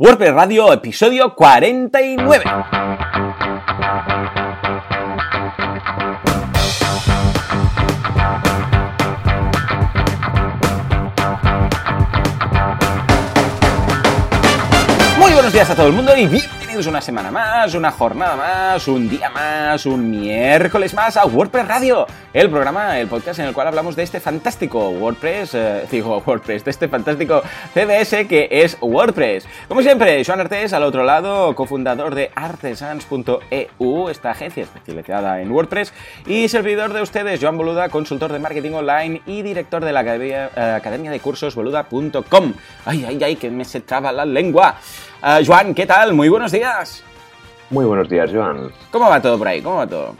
WordPress Radio, episodio 49. Buenos días a todo el mundo y bienvenidos una semana más, una jornada más, un día más, un miércoles más a WordPress Radio, el programa, el podcast en el cual hablamos de este fantástico WordPress, eh, digo WordPress, de este fantástico CDS que es WordPress. Como siempre, Joan Artés al otro lado, cofundador de artesans.eu, esta agencia especializada en WordPress, y servidor de ustedes, Joan Boluda, consultor de marketing online y director de la academia, eh, academia de cursos boluda.com. Ay, ay, ay, que me se traba la lengua. Uh, Joan, ¿qué tal? Muy buenos días. Muy buenos días, Joan. ¿Cómo va todo por ahí? ¿Cómo va todo?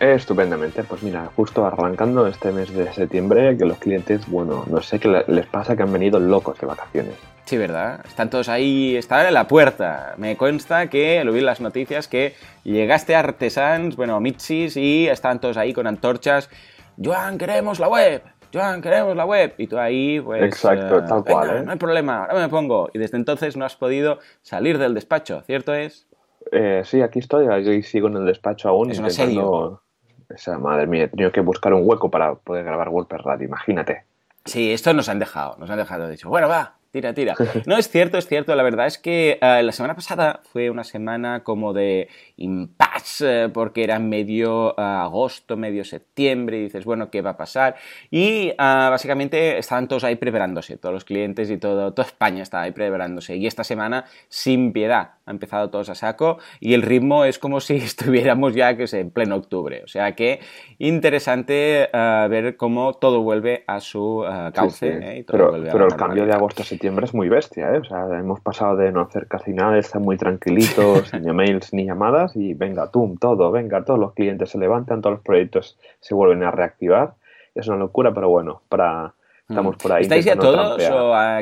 Estupendamente. Pues mira, justo arrancando este mes de septiembre, que los clientes, bueno, no sé qué les pasa que han venido locos de vacaciones. Sí, ¿verdad? Están todos ahí, están en la puerta. Me consta que, lo vi en las noticias, que llegaste a Artesans, bueno, Mitsis, y estaban todos ahí con antorchas. Joan, queremos la web. Joan, queremos la web. Y tú ahí, pues. Exacto, tal cual. ¿eh? No hay problema, ahora me pongo. Y desde entonces no has podido salir del despacho, ¿cierto es? Eh, sí, aquí estoy. Yo sigo en el despacho aún. Es asedio. Esa, madre mía, he tenido que buscar un hueco para poder grabar WordPress Radio, imagínate. Sí, esto nos han dejado, nos han dejado dicho, bueno, va, tira, tira. No, es cierto, es cierto, la verdad es que uh, la semana pasada fue una semana como de impasse, uh, porque era medio uh, agosto, medio septiembre, y dices, bueno, ¿qué va a pasar? Y básicamente estaban todos ahí preparándose, todos los clientes y todo, toda España estaba ahí preparándose. Y esta semana, sin piedad, ha empezado todos a saco y el ritmo es como si estuviéramos ya, que sé, en pleno octubre. O sea que interesante ver cómo todo vuelve a su cauce. Sí, sí. ¿eh? pero, pero el cambio de agosto a septiembre es muy bestia, ¿eh? O sea, hemos pasado de no hacer casi nada, estar muy tranquilitos, ni emails ni llamadas, y venga, tum, todo, venga, todos los clientes se levantan, todos los proyectos se vuelven a reactivar. Es una locura, pero bueno, para, estamos por ahí. ¿Estáis ya todos trampear.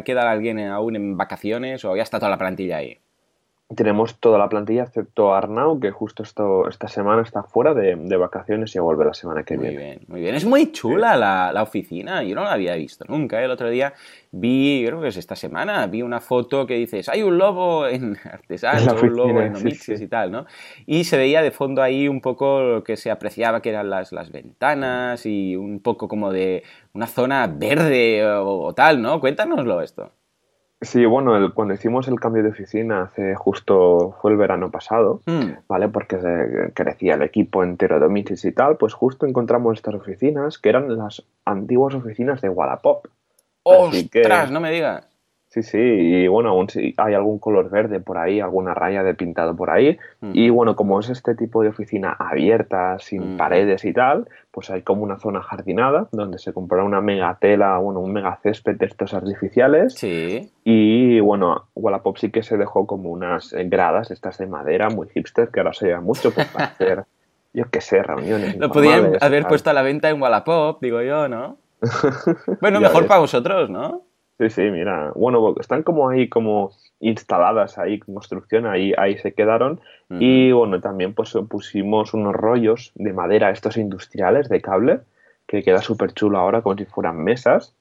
o queda alguien aún en vacaciones o ya está toda la plantilla ahí? Tenemos toda la plantilla excepto Arnau, que justo esto, esta semana está fuera de, de, vacaciones y vuelve la semana que muy viene. Muy bien, muy bien. Es muy chula la, la, oficina. Yo no la había visto nunca. El otro día vi, creo que es esta semana, vi una foto que dices, hay un lobo en Artesans, un lobo en sí, sí. y tal, ¿no? Y se veía de fondo ahí un poco lo que se apreciaba que eran las, las ventanas y un poco como de una zona verde o, o tal, ¿no? Cuéntanoslo esto. Sí, bueno, el, cuando hicimos el cambio de oficina hace justo fue el verano pasado, mm. ¿vale? Porque se, crecía el equipo entero de Omitis y tal, pues justo encontramos estas oficinas que eran las antiguas oficinas de Wallapop. ¡Ostras! Que, no me digas. Sí, sí, y bueno, aún si hay algún color verde por ahí, alguna raya de pintado por ahí, mm. y bueno, como es este tipo de oficina abierta, sin Mm. paredes y tal, pues hay como una zona jardinada donde se comprará una mega tela, bueno, un mega césped de estos artificiales. Sí. Y bueno, Wallapop sí que se dejó como unas gradas, estas de madera, muy hipster, que ahora se lleva mucho pues, para hacer, yo qué sé, reuniones. Lo podían haber tal. puesto a la venta en Wallapop, digo yo, ¿no? Bueno, mejor ves. para vosotros, ¿no? Sí, sí, mira. Bueno, están como ahí, como instaladas ahí, construcción, ahí, ahí se quedaron. Y bueno, también pues pusimos unos rollos de madera, estos industriales, de cable, que queda súper chulo ahora, como si fueran mesas,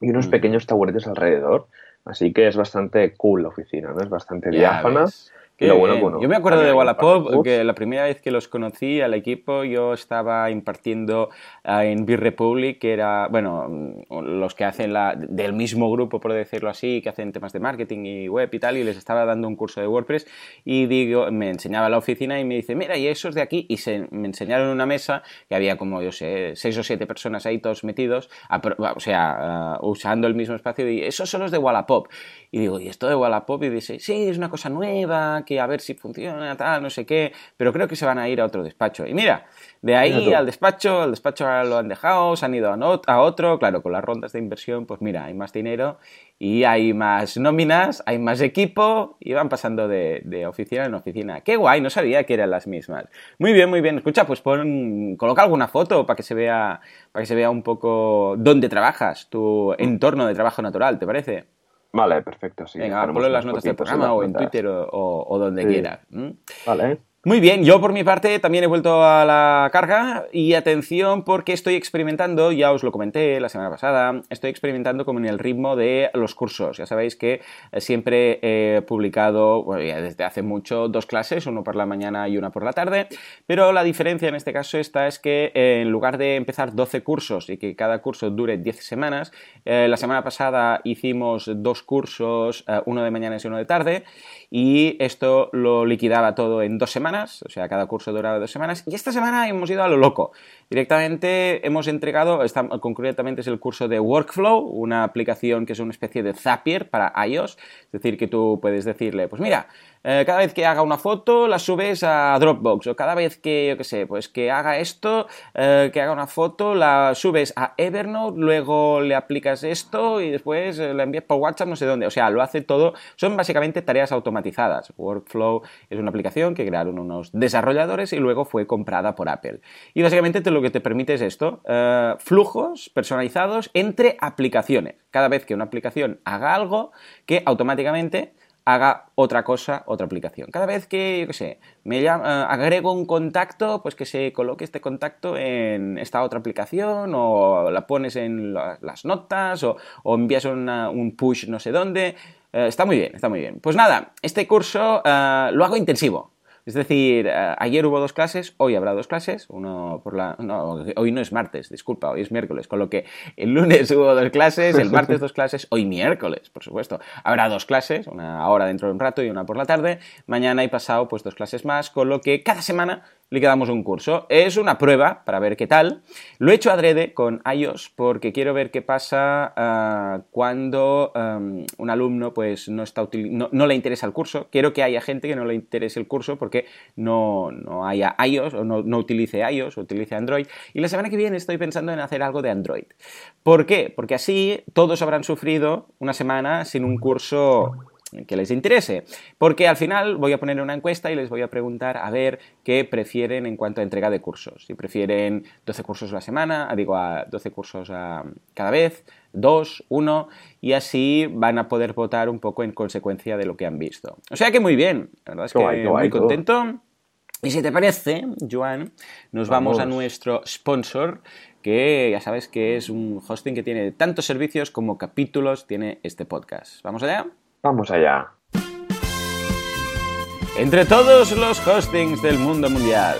y unos pequeños taburetes alrededor. Así que es bastante cool la oficina, ¿no? Es bastante Ya diáfana. ves. Qué lo bueno, bueno, yo me acuerdo de Wallapop, que la primera vez que los conocí al equipo, yo estaba impartiendo ah, en Beer Republic, que era, bueno, mm, los que hacen la, del mismo grupo, por decirlo así, que hacen temas de marketing y web y tal, y les estaba dando un curso de WordPress, y digo, me enseñaba la oficina y me dice, mira, y esos de aquí, y se, me enseñaron una mesa que había como, yo sé, seis o siete personas ahí todos metidos, a o sea, ah, usando el mismo espacio, y esos son los de Wallapop. Y digo, ¿y esto de Wallapop? Y dice, sí, es una cosa nueva, que a ver si funciona, tal, no sé qué, pero creo que se van a ir a otro despacho. Y mira, de ahí Mira al despacho, al despacho ahora lo han dejado, se han ido a otro, claro, con las rondas de inversión, pues mira, hay más dinero y hay más nóminas, hay más equipo y van pasando de, de oficina en oficina. Qué guay, no sabía que eran las mismas. Muy bien, muy bien. Escucha, pues pon, coloca alguna foto para que se vea, para que se vea un poco dónde trabajas, tu entorno de trabajo natural, ¿te parece? Vale, perfecto, sí. Venga, ponlo en las notas del programa o en. Twitter o, o- o donde Sí. quieras. Vale. Muy bien, yo por mi parte también he vuelto a la carga y atención porque estoy experimentando, ya os lo comenté la semana pasada, estoy experimentando como en el ritmo de los cursos. Ya sabéis que eh, siempre he publicado desde hace mucho dos clases, uno por la mañana y una por la tarde, pero la diferencia en este caso está es que eh, en lugar de empezar 12 cursos y que cada curso dure 10 semanas, eh, la semana pasada hicimos dos cursos, uno de mañana y uno de tarde, y esto lo liquidaba todo en dos semanas o sea, cada curso duraba dos semanas, y esta semana hemos ido a lo loco. Directamente hemos entregado, concretamente es el curso de Workflow, una aplicación que es una especie de Zapier para iOS, es decir, que tú puedes decirle, pues mira, eh, cada vez que haga una foto la subes a Dropbox o cada vez que, yo qué sé, pues que haga esto, eh, que haga una foto la subes a Evernote, luego le aplicas esto y después eh, la envías por WhatsApp no sé dónde. O sea, lo hace todo. Son básicamente tareas automatizadas. Workflow es una aplicación que crearon unos desarrolladores y luego fue comprada por Apple. Y básicamente lo que te permite es esto, flujos personalizados entre aplicaciones. Cada vez que una aplicación haga algo, que automáticamente haga otra cosa, otra aplicación. Cada vez que, yo qué sé, me llamo, eh, agrego un contacto, pues que se coloque este contacto en esta otra aplicación o la pones en las notas o, envías un push no sé dónde. Eh, está muy bien, está muy bien. Pues nada, este curso eh, lo hago intensivo. Es decir, eh, ayer hubo dos clases, hoy habrá dos clases, uno por la... No, hoy no es martes, disculpa, hoy es miércoles, con lo que el lunes hubo dos clases, el martes dos clases, hoy miércoles, por supuesto. Habrá dos clases, una ahora dentro de un rato y una por la tarde, mañana y pasado pues dos clases más, con lo que cada semana le quedamos un curso. Es una prueba para ver qué tal. Lo he hecho adrede con iOS porque quiero ver qué pasa ah, cuando un alumno pues no, está no, le interesa el curso. Quiero que haya gente que no le interese el curso porque no, no haya iOS o no, no utilice iOS o utilice Android. Y la semana que viene estoy pensando en hacer algo de Android. ¿Por qué? Porque así todos habrán sufrido una semana sin un curso que les interese. Porque al final voy a poner una encuesta y les voy a preguntar a ver qué prefieren en cuanto a entrega de cursos. Si prefieren 12 cursos a la semana, ah, digo a 12 cursos a cada vez, 2, 1, y así van a poder votar un poco en consecuencia de lo que han visto. O sea que muy bien, la verdad es que muy contento. Y si te parece, Joan, nos vamos. vamos a nuestro sponsor, que ya sabes que es un hosting que tiene tantos servicios como capítulos tiene este podcast. ¿Vamos allá? Vamos allá. Entre todos los hostings del mundo mundial.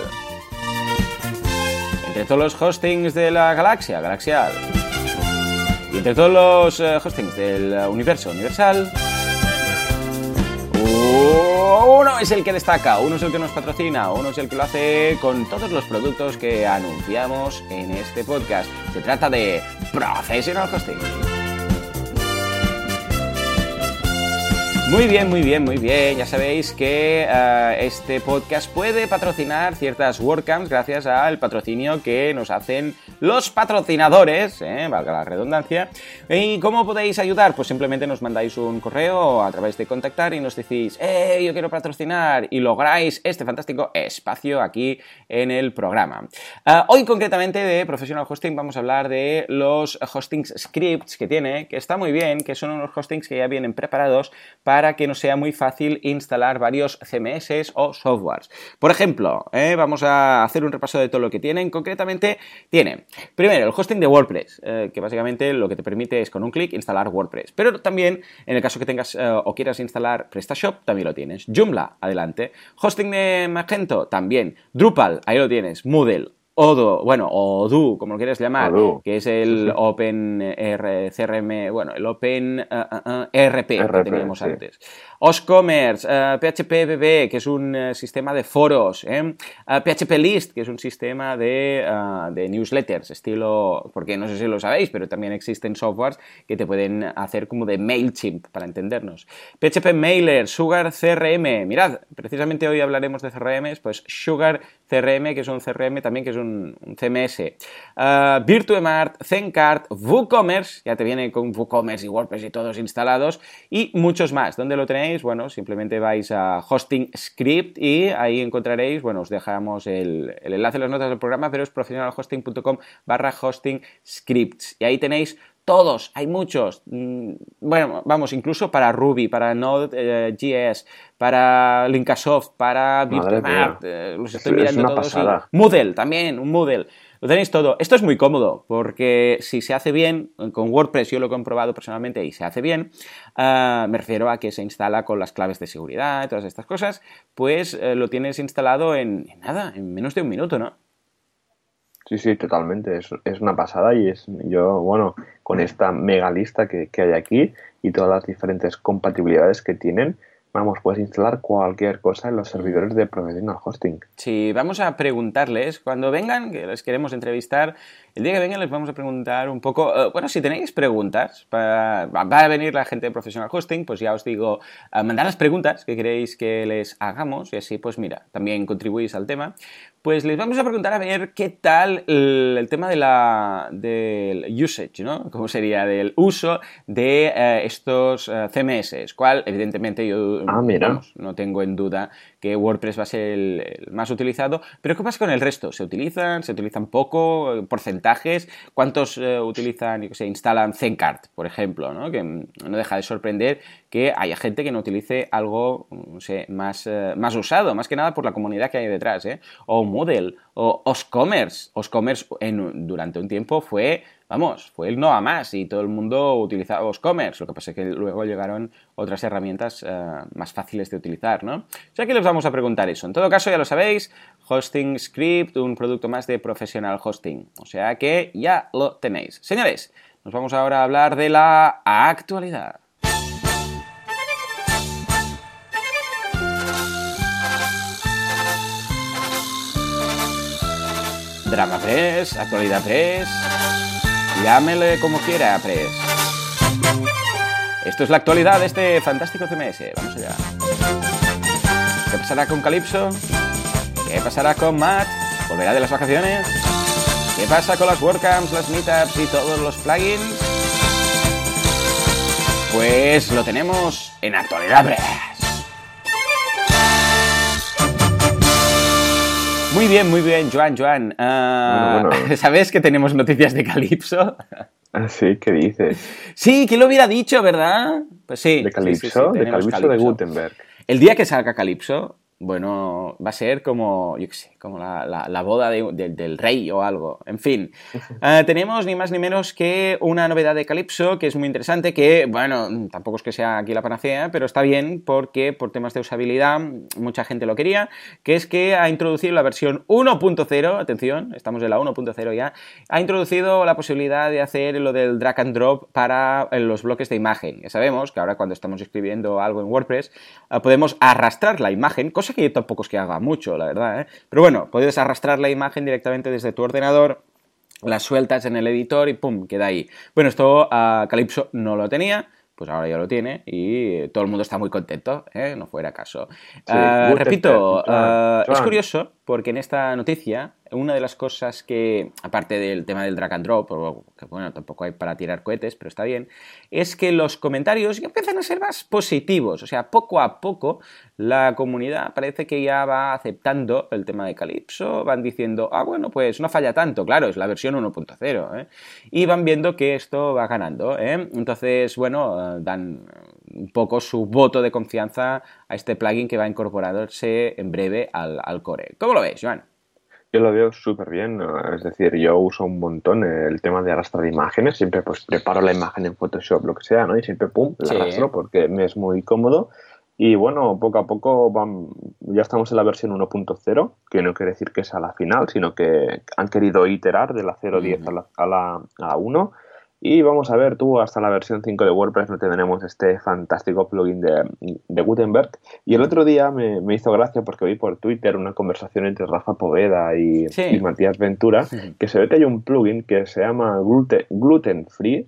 Entre todos los hostings de la galaxia galaxial. Y entre todos los eh, hostings del universo universal. Uno es el que destaca, uno es el que nos patrocina, uno es el que lo hace con todos los productos que anunciamos en este podcast. Se trata de Professional Hosting. Muy bien, muy bien, muy bien. Ya sabéis que eh, este podcast puede patrocinar ciertas WordCamps gracias al patrocinio que nos hacen los patrocinadores, eh, valga la redundancia. ¿Y cómo podéis ayudar? Pues simplemente nos mandáis un correo a través de contactar y nos decís, ¡eh, yo quiero patrocinar! Y lográis este fantástico espacio aquí en el programa. Eh, hoy concretamente de Professional Hosting vamos a hablar de los hostings scripts que tiene, que está muy bien, que son unos hostings que ya vienen preparados para para que no sea muy fácil instalar varios CMS o softwares. Por ejemplo, eh, vamos a hacer un repaso de todo lo que tienen. Concretamente, tiene primero el hosting de WordPress, eh, que básicamente lo que te permite es con un clic instalar WordPress. Pero también, en el caso que tengas eh, o quieras instalar PrestaShop, también lo tienes. Joomla, adelante. Hosting de Magento, también. Drupal, ahí lo tienes. Moodle, Odo, bueno, Odoo, como lo quieras llamar, que es el Open CRM, bueno, el Open RP, que teníamos antes. Oscommerce, PHP BB, que es un sistema de foros, PHP List, que es un sistema de, de, newsletters, estilo, porque no sé si lo sabéis, pero también existen softwares que te pueden hacer como de MailChimp, para entendernos. PHP Mailer, Sugar CRM, mirad, precisamente hoy hablaremos de CRMs, pues Sugar CRM, que es un CRM también que es un, CMS. Uh, Virtuemart, Zencard, WooCommerce, ya te viene con WooCommerce y WordPress y todos instalados, y muchos más. ¿Dónde lo tenéis? Bueno, simplemente vais a Hosting Script y ahí encontraréis, bueno, os dejamos el, enlace en las notas del programa, pero es profesionalhosting.com barra hosting scripts. Y ahí tenéis todos, hay muchos. Mm, bueno, vamos, incluso para Ruby, para Node.js, para Linkasoft, para Bitmap, eh, los estoy mirando todos. Moodle también, un Moodle. Lo tenéis todo. Esto es muy cómodo porque si se hace bien, con WordPress yo lo he comprobado personalmente y se hace bien, ah, me refiero a que se instala con las claves de seguridad y todas estas cosas, pues eh, lo tienes instalado en, nada, en menos de un minuto, ¿no? Sí, sí, totalmente. Es, es, una pasada y es yo, bueno, con esta mega lista que, hay aquí y todas las diferentes compatibilidades que tienen, Vamos, puedes instalar cualquier cosa en los servidores de Professional Hosting. Sí, vamos a preguntarles, cuando vengan, que les queremos entrevistar, el día que vengan les vamos a preguntar un poco, eh, bueno, si tenéis preguntas, va a venir la gente de Professional Hosting, pues ya os digo, mandad las preguntas que queréis que les hagamos y así, pues mira, también contribuís al tema. Pues les vamos a preguntar a ver qué tal el, tema de la, del usage, ¿no? ¿Cómo sería? Del uso de eh, estos eh, CMS, cual evidentemente yo ah, no tengo en duda que WordPress va a ser el, más utilizado, pero ¿qué pasa con el resto? ¿Se utilizan? ¿Se utilizan poco? ¿Cuántos eh, utilizan, y se instalan Zencart, por ejemplo? ¿no? Que no deja de sorprender que haya gente que no utilice algo no sé, más, más usado, más que nada por la comunidad que hay detrás, ¿eh? O Moodle o Oscommerce. Oscommerce en, durante un tiempo fue, vamos, fue el no a más y todo el mundo utilizaba Oscommerce. Lo que pasa es que luego llegaron otras herramientas eh, más fáciles de utilizar, ¿no? O sea que les vamos a preguntar eso. En todo caso, ya lo sabéis, Hosting Script, un producto más de Professional Hosting. O sea que ya lo tenéis. Señores, nos vamos ahora a hablar de la actualidad. Drama Press, Actualidad Press, llámele como quiera Press. Esto es la actualidad de este fantástico CMS. Vamos allá. ¿Qué pasará con Calypso? ¿Qué pasará con Matt? ¿Volverá de las vacaciones? ¿Qué pasa con las WordCamps, las Meetups y todos los plugins? Pues lo tenemos en Actualidad. Muy bien, muy bien, Joan, Joan. Ah, ¿Sabes que tenemos noticias de Calypso? Ah, sí, ¿qué dices? Sí, ¿quién lo hubiera dicho, verdad? Pues sí. ¿De Calypso? de Calypso de Gutenberg. El día que salga Calypso, bueno, va a ser como, yo qué sé, como la, boda del rey o algo. En fin, eh, tenemos ni más ni menos que una novedad de Calypso que es muy interesante, que, bueno, tampoco es que sea aquí la panacea, pero está bien porque por temas de usabilidad mucha gente lo quería, que es que ha introducido la versión 1.0, atención, estamos en la 1.0 ya, ha introducido la posibilidad de hacer lo del drag and drop para eh, los bloques de imagen. Ya sabemos que ahora cuando estamos escribiendo algo en WordPress eh, podemos arrastrar la imagen, cosa que tampoco es que haga mucho, la verdad, ¿eh? Pero bueno, puedes arrastrar la imagen directamente desde tu ordenador, la sueltas en el editor y ¡pum! queda ahí. Bueno, esto a Calypso no lo tenía, pues ahora ya lo tiene y todo el mundo está muy contento, ¿eh? no fuera caso. Ah, repito, ah, es curioso porque en esta noticia una de las cosas que, aparte del tema del drag and drop, que bueno, tampoco hay para tirar cohetes, pero está bien, es que los comentarios empiezan a ser más positivos. O sea, poco a poco la comunidad parece que ya va aceptando el tema de Calypso, van diciendo, ah, bueno, pues no falla tanto, claro, es la versión 1.0, ¿eh? y van viendo que esto va ganando. ¿eh? Entonces, bueno, dan un poco su voto de confianza a este plugin que va a incorporarse en breve al, al core. ¿Cómo lo ves, Joan? Yo lo veo súper bien, es decir, yo uso un montón el tema de arrastrar imágenes, siempre pues preparo la imagen en Photoshop, lo que sea, ¿no? Y siempre, pum, la arrastro porque me es muy cómodo. Y bueno, poco a poco ya estamos en la versión 1.0, que no quiere decir que sea la final, sino que han querido iterar de la 0.10 a, la, a, la, a la 1 y vamos a ver, tú hasta la versión 5 de WordPress no tendremos este fantástico plugin de, de Gutenberg. Y el otro día me, hizo gracia porque vi por Twitter una conversación entre Rafa Poveda y, Matías Ventura, que se ve que hay un plugin que se llama Gluten, Gluten Free,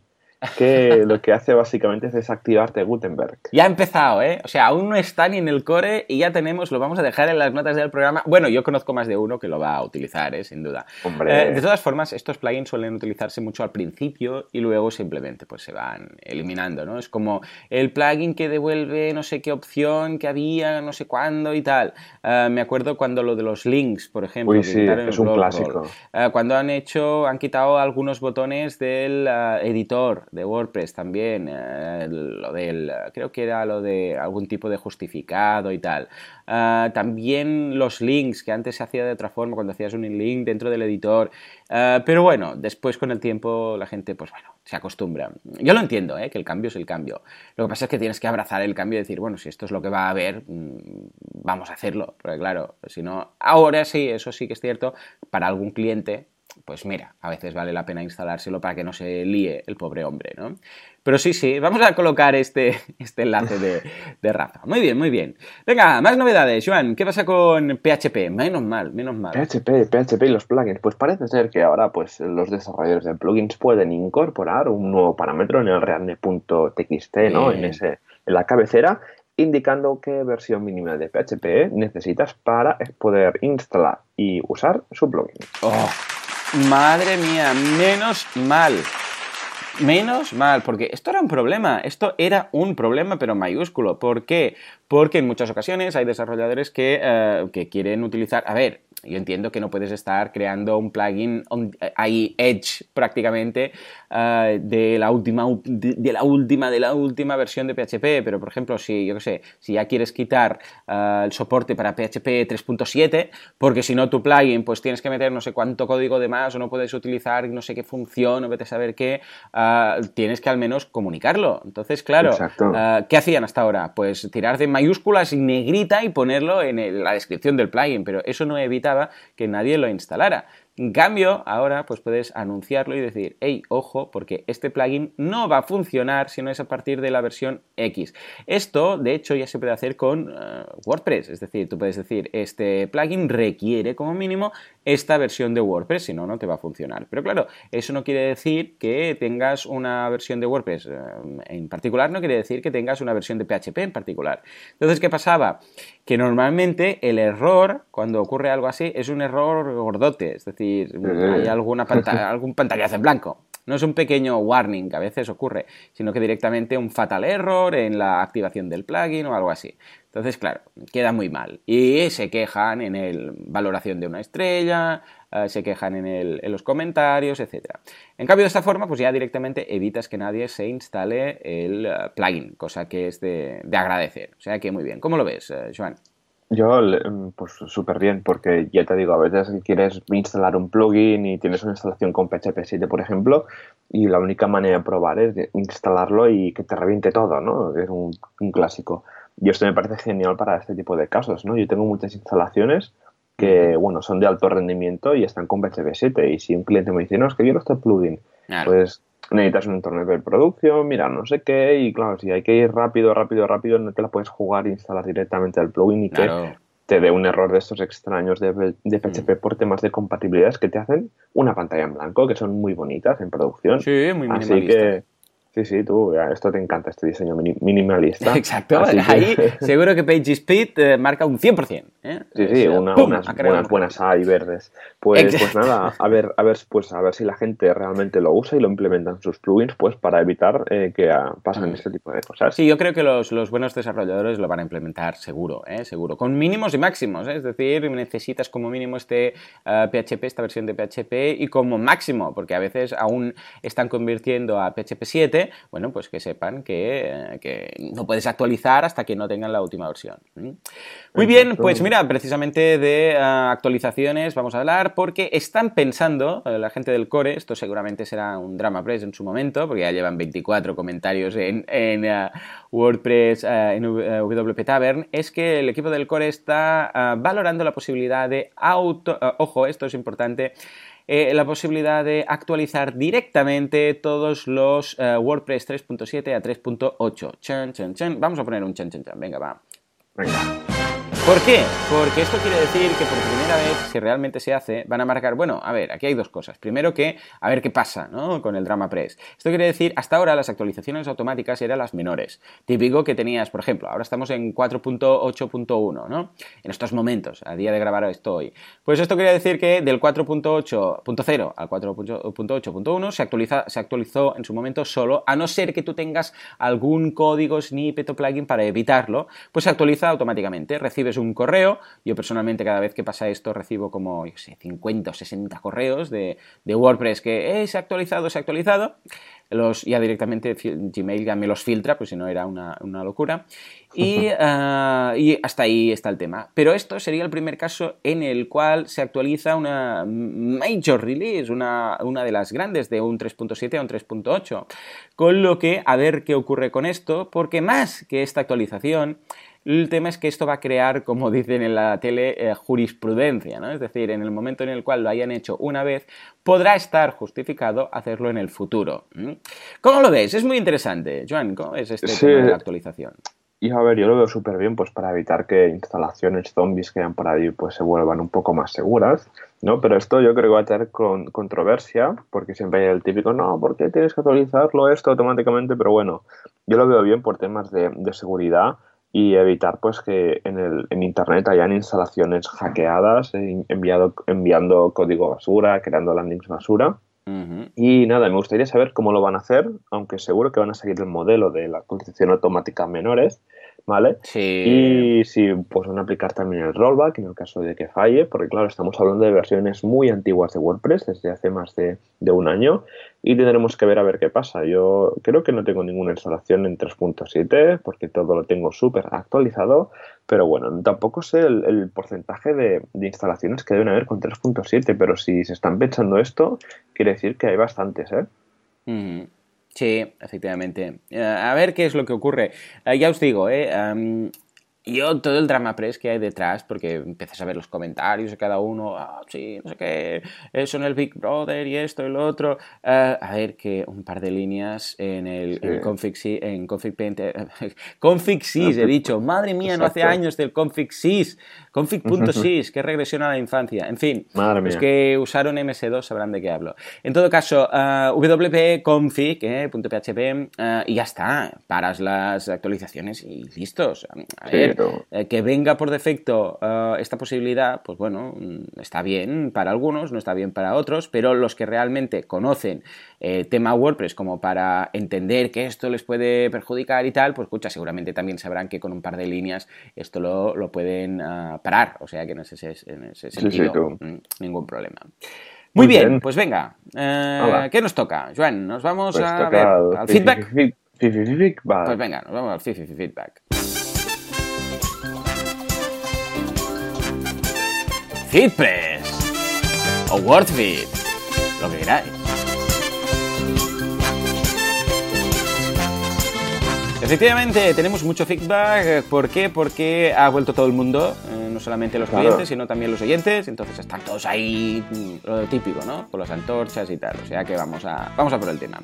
que lo que hace básicamente es desactivarte Gutenberg. Ya ha empezado, ¿eh? O sea, aún no está ni en el core y ya tenemos, lo vamos a dejar en las notas del programa. Bueno, yo conozco más de uno que lo va a utilizar, ¿eh? Sin duda. Hombre. Eh, de todas formas, estos plugins suelen utilizarse mucho al principio y luego simplemente pues se van eliminando, ¿no? Es como el plugin que devuelve no sé qué opción que había, no sé cuándo y tal. Eh, me acuerdo cuando lo de los links, por ejemplo. Uy, sí, es un clásico. Eh, cuando han hecho, han quitado algunos botones del editor de WordPress también, eh, lo del, creo que era lo de algún tipo de justificado y tal. Eh, también los links que antes se hacía de otra forma cuando hacías un link dentro del editor. Eh, pero bueno, después con el tiempo la gente, pues bueno, se acostumbra. Yo lo entiendo, ¿eh? que el cambio es el cambio. Lo que pasa es que tienes que abrazar el cambio y decir, bueno, si esto es lo que va a haber, mm, vamos a hacerlo. Porque claro, si no, ahora sí, eso sí que es cierto, para algún cliente, pues mira, a veces vale la pena instalárselo para que no se líe el pobre hombre, ¿no? Pero sí, sí, vamos a colocar este, este enlace de, de Rafa. Muy bien, muy bien. Venga, más novedades, Joan. ¿Qué pasa con PHP? Menos mal, menos mal. PHP, PHP y los plugins. Pues parece ser que ahora pues, los desarrolladores de plugins pueden incorporar un nuevo parámetro en el readme.txt, ¿no? En, ese, en la cabecera, indicando qué versión mínima de PHP necesitas para poder instalar y usar su plugin. Oh, madre mía, menos mal. Menos mal, porque esto era un problema, esto era un problema pero mayúsculo. ¿Por qué? Porque en muchas ocasiones hay desarrolladores que, eh, que quieren utilizar, a ver, yo entiendo que no puedes estar creando un plugin ahí edge prácticamente eh, de la última de, de la última de la última versión de PHP, pero por ejemplo, si yo qué sé, si ya quieres quitar eh, el soporte para PHP 3.7, porque si no tu plugin pues tienes que meter no sé cuánto código de más o no puedes utilizar no sé qué función o vete a saber qué, tienes que al menos comunicarlo. Entonces, claro, eh, ¿qué hacían hasta ahora? Pues tirar de mayúsculas en negrita y ponerlo en el- la descripción del plugin, pero eso no evitaba que nadie lo instalara. En cambio, ahora pues puedes anunciarlo y decir, hey, ojo, porque este plugin no va a funcionar si no es a partir de la versión X. Esto, de hecho, ya se puede hacer con eh, WordPress, es decir, tú puedes decir, este plugin requiere como mínimo esta versión de WordPress, si no, no te va a funcionar. Pero claro, eso no quiere decir que tengas una versión de WordPress eh, en particular, no quiere decir que tengas una versión de PHP en particular. Entonces, ¿qué pasaba? Que normalmente el error, cuando ocurre algo así, es un error gordote, es decir, hay alguna panta- algún pantallazo en blanco. No es un pequeño warning que a veces ocurre, sino que directamente un fatal error en la activación del plugin o algo así. Entonces, claro, queda muy mal. Y se quejan en el valoración de una estrella, eh, se quejan en, el- en los comentarios, etc. En cambio, de esta forma, pues ya directamente evitas que nadie se instale el eh, plugin, cosa que es de, de agradecer. O sea que muy bien. ¿Cómo lo ves, eh, Joan? Yo, le- pues súper bien, porque ya te digo, a veces quieres instalar un plugin y tienes una instalación con PHP 7, por ejemplo, y la única manera de probar es de instalarlo y que te reviente todo, ¿no? Es un, un clásico. Y esto me parece genial para este tipo de casos, ¿no? Yo tengo muchas instalaciones que, bueno, son de alto rendimiento y están con PHP 7. Y si un cliente me dice, no, es que quiero este plugin, Claro. pues necesitas un entorno de producción, mira, no sé qué, y claro, si hay que ir rápido, rápido, rápido, no te la puedes jugar e instalar directamente al plugin y que te dé un error de estos extraños de, de PHP por temas de compatibilidades que te hacen una pantalla en blanco, que son muy bonitas en producción. Sí, muy Así que, sí, sí, tú, esto te encanta, este diseño mini- minimalista. Exacto, Así que- ahí seguro que PageSpeed eh, marca un 100%. ¿eh? Sí, sí, sea, una- ¡pum! unas creado buenas, ratito. hay verdes. Pues, pues nada, a ver, a ver, pues a ver si la gente realmente lo usa y lo implementa en sus plugins, pues para evitar eh, que pasen Mm. este tipo de cosas. Sí, yo creo que los, los buenos desarrolladores lo van a implementar seguro, ¿eh? seguro, con mínimos y máximos, es decir, necesitas como mínimo este PHP, esta versión de PHP, y como máximo, porque a veces aún están convirtiendo a PHP 7, bueno, pues que sepan que, eh, que no puedes actualizar hasta que no tengan la última versión. Muy bien, pues mira, precisamente de eh, actualizaciones vamos a hablar, porque están pensando, eh, la gente del core, esto seguramente será un drama press en su momento, porque ya llevan 24 comentarios en, en, WordPress, en WP Tavern, es que el equipo del core está valorando la posibilidad de auto... ojo, esto es importante. Eh, la posibilidad de actualizar directamente todos los eh, WordPress 3.7 a 3.8. Chan, chan, chan. Vamos a poner un chan, chan, chan. Venga, va. Venga. ¿Por qué? Porque esto quiere decir que por primera vez, si realmente se hace, van a marcar, bueno, a ver, aquí hay dos cosas. Primero que, a ver qué pasa, ¿no? Con el Drama Press. Esto quiere decir, hasta ahora las actualizaciones automáticas eran las menores. Típico que tenías, por ejemplo, ahora estamos en 4.8.1, ¿no? En estos momentos, a día de grabar esto hoy. Pues esto quiere decir que del 4.8.0 al 4.8.1 se, actualiza, se actualizó en su momento solo, a no ser que tú tengas algún código snippet o plugin para evitarlo, pues se actualiza automáticamente. Recibes un correo. Yo personalmente cada vez que pasa esto recibo como, yo sé, 50 o 60 correos de, WordPress que eh, se ha actualizado, se ha actualizado. Los, ya directamente Gmail ya me los filtra, pues si no era una, locura. Y, ah, y, hasta ahí está el tema. Pero esto sería el primer caso en el cual se actualiza una major release, una, una de las grandes, de un 3.7 a un 3.8. Con lo que, a ver qué ocurre con esto, porque más que esta actualización, el tema es que esto va a crear, como dicen en la tele, eh, jurisprudencia, ¿no? Es decir, en el momento en el cual lo hayan hecho una vez, podrá estar justificado hacerlo en el futuro. ¿Cómo lo ves? Es muy interesante. Joan, ¿cómo es este tema de la actualización? Y a ver, yo lo veo súper bien pues para evitar que instalaciones zombies que hayan por ahí pues se vuelvan un poco más seguras, ¿no? Pero esto yo creo que va a tener controversia porque siempre hay el típico, no, ¿por qué tienes que actualizarlo esto automáticamente? Pero bueno, yo lo veo bien por temas de, de seguridad y evitar pues que en, el, en internet hayan instalaciones hackeadas, eh, enviado, enviando código basura, creando landings basura. Y nada, me gustaría saber cómo lo van a hacer, aunque seguro que van a seguir el modelo de la actualización automática menores, ¿vale? Sí. Y si pues van a aplicar también el rollback en el caso de que falle, porque claro, estamos hablando de versiones muy antiguas de WordPress, desde hace más de, de un año, y tendremos que ver a ver qué pasa. Yo creo que no tengo ninguna instalación en 3.7, porque todo lo tengo súper actualizado, pero bueno, tampoco sé el, porcentaje de, instalaciones que deben haber con 3.7, pero si se están pensando esto, quiere decir que hay bastantes, ¿eh? Mm. Sí, efectivamente. Eh, a ver qué es lo que ocurre. Eh, ya os digo, eh, yo todo el drama press que hay detrás, porque empiezas a ver los comentarios de cada uno, ah, sí, no sé qué, son el Big Brother y esto y lo otro. a ver, que un par de líneas en el config, en config paint, config sys, he dicho, madre mía, no hace años del config sys. Config.sys, qué regresión a la infancia. En fin, los que usaron MS2 sabrán de qué hablo. En todo caso, uh, wp config, eh, .php, uh, y ya está. Paras las actualizaciones y listos. A ver, eh, que venga por defecto uh, esta posibilidad, pues bueno, mm, está bien para algunos, no está bien para otros, pero los que realmente conocen eh, tema WordPress como para entender que esto les puede perjudicar y tal, pues escucha, seguramente también sabrán que con un par de líneas esto lo, lo pueden parar, o sea que en ese, en ese sentido mm, ningún problema. Muy, bien, pues venga, eh, ¿qué nos toca, Joan? Nos vamos pues a ver al feedback. Pues venga, nos vamos al feedback. Feedpress o WordFeed, lo que queráis. Efectivamente, tenemos mucho feedback. ¿Por qué? Porque ha vuelto todo el mundo, eh, no solamente los clientes, sino también los oyentes. Entonces están todos ahí, mm, lo típico, ¿no? Con las antorchas y tal. O sea que vamos a, vamos a por el tema.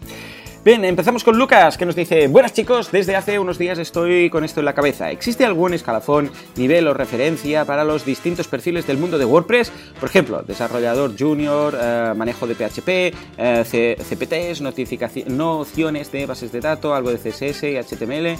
Bien, empezamos con Lucas, que nos dice, buenas chicos, desde hace unos días estoy con esto en la cabeza. ¿Existe algún escalafón, nivel o referencia para los distintos perfiles del mundo de WordPress? Por ejemplo, desarrollador junior, eh, manejo de PHP, eh, CPTs, nociones de bases de datos, algo de CSS y HTML.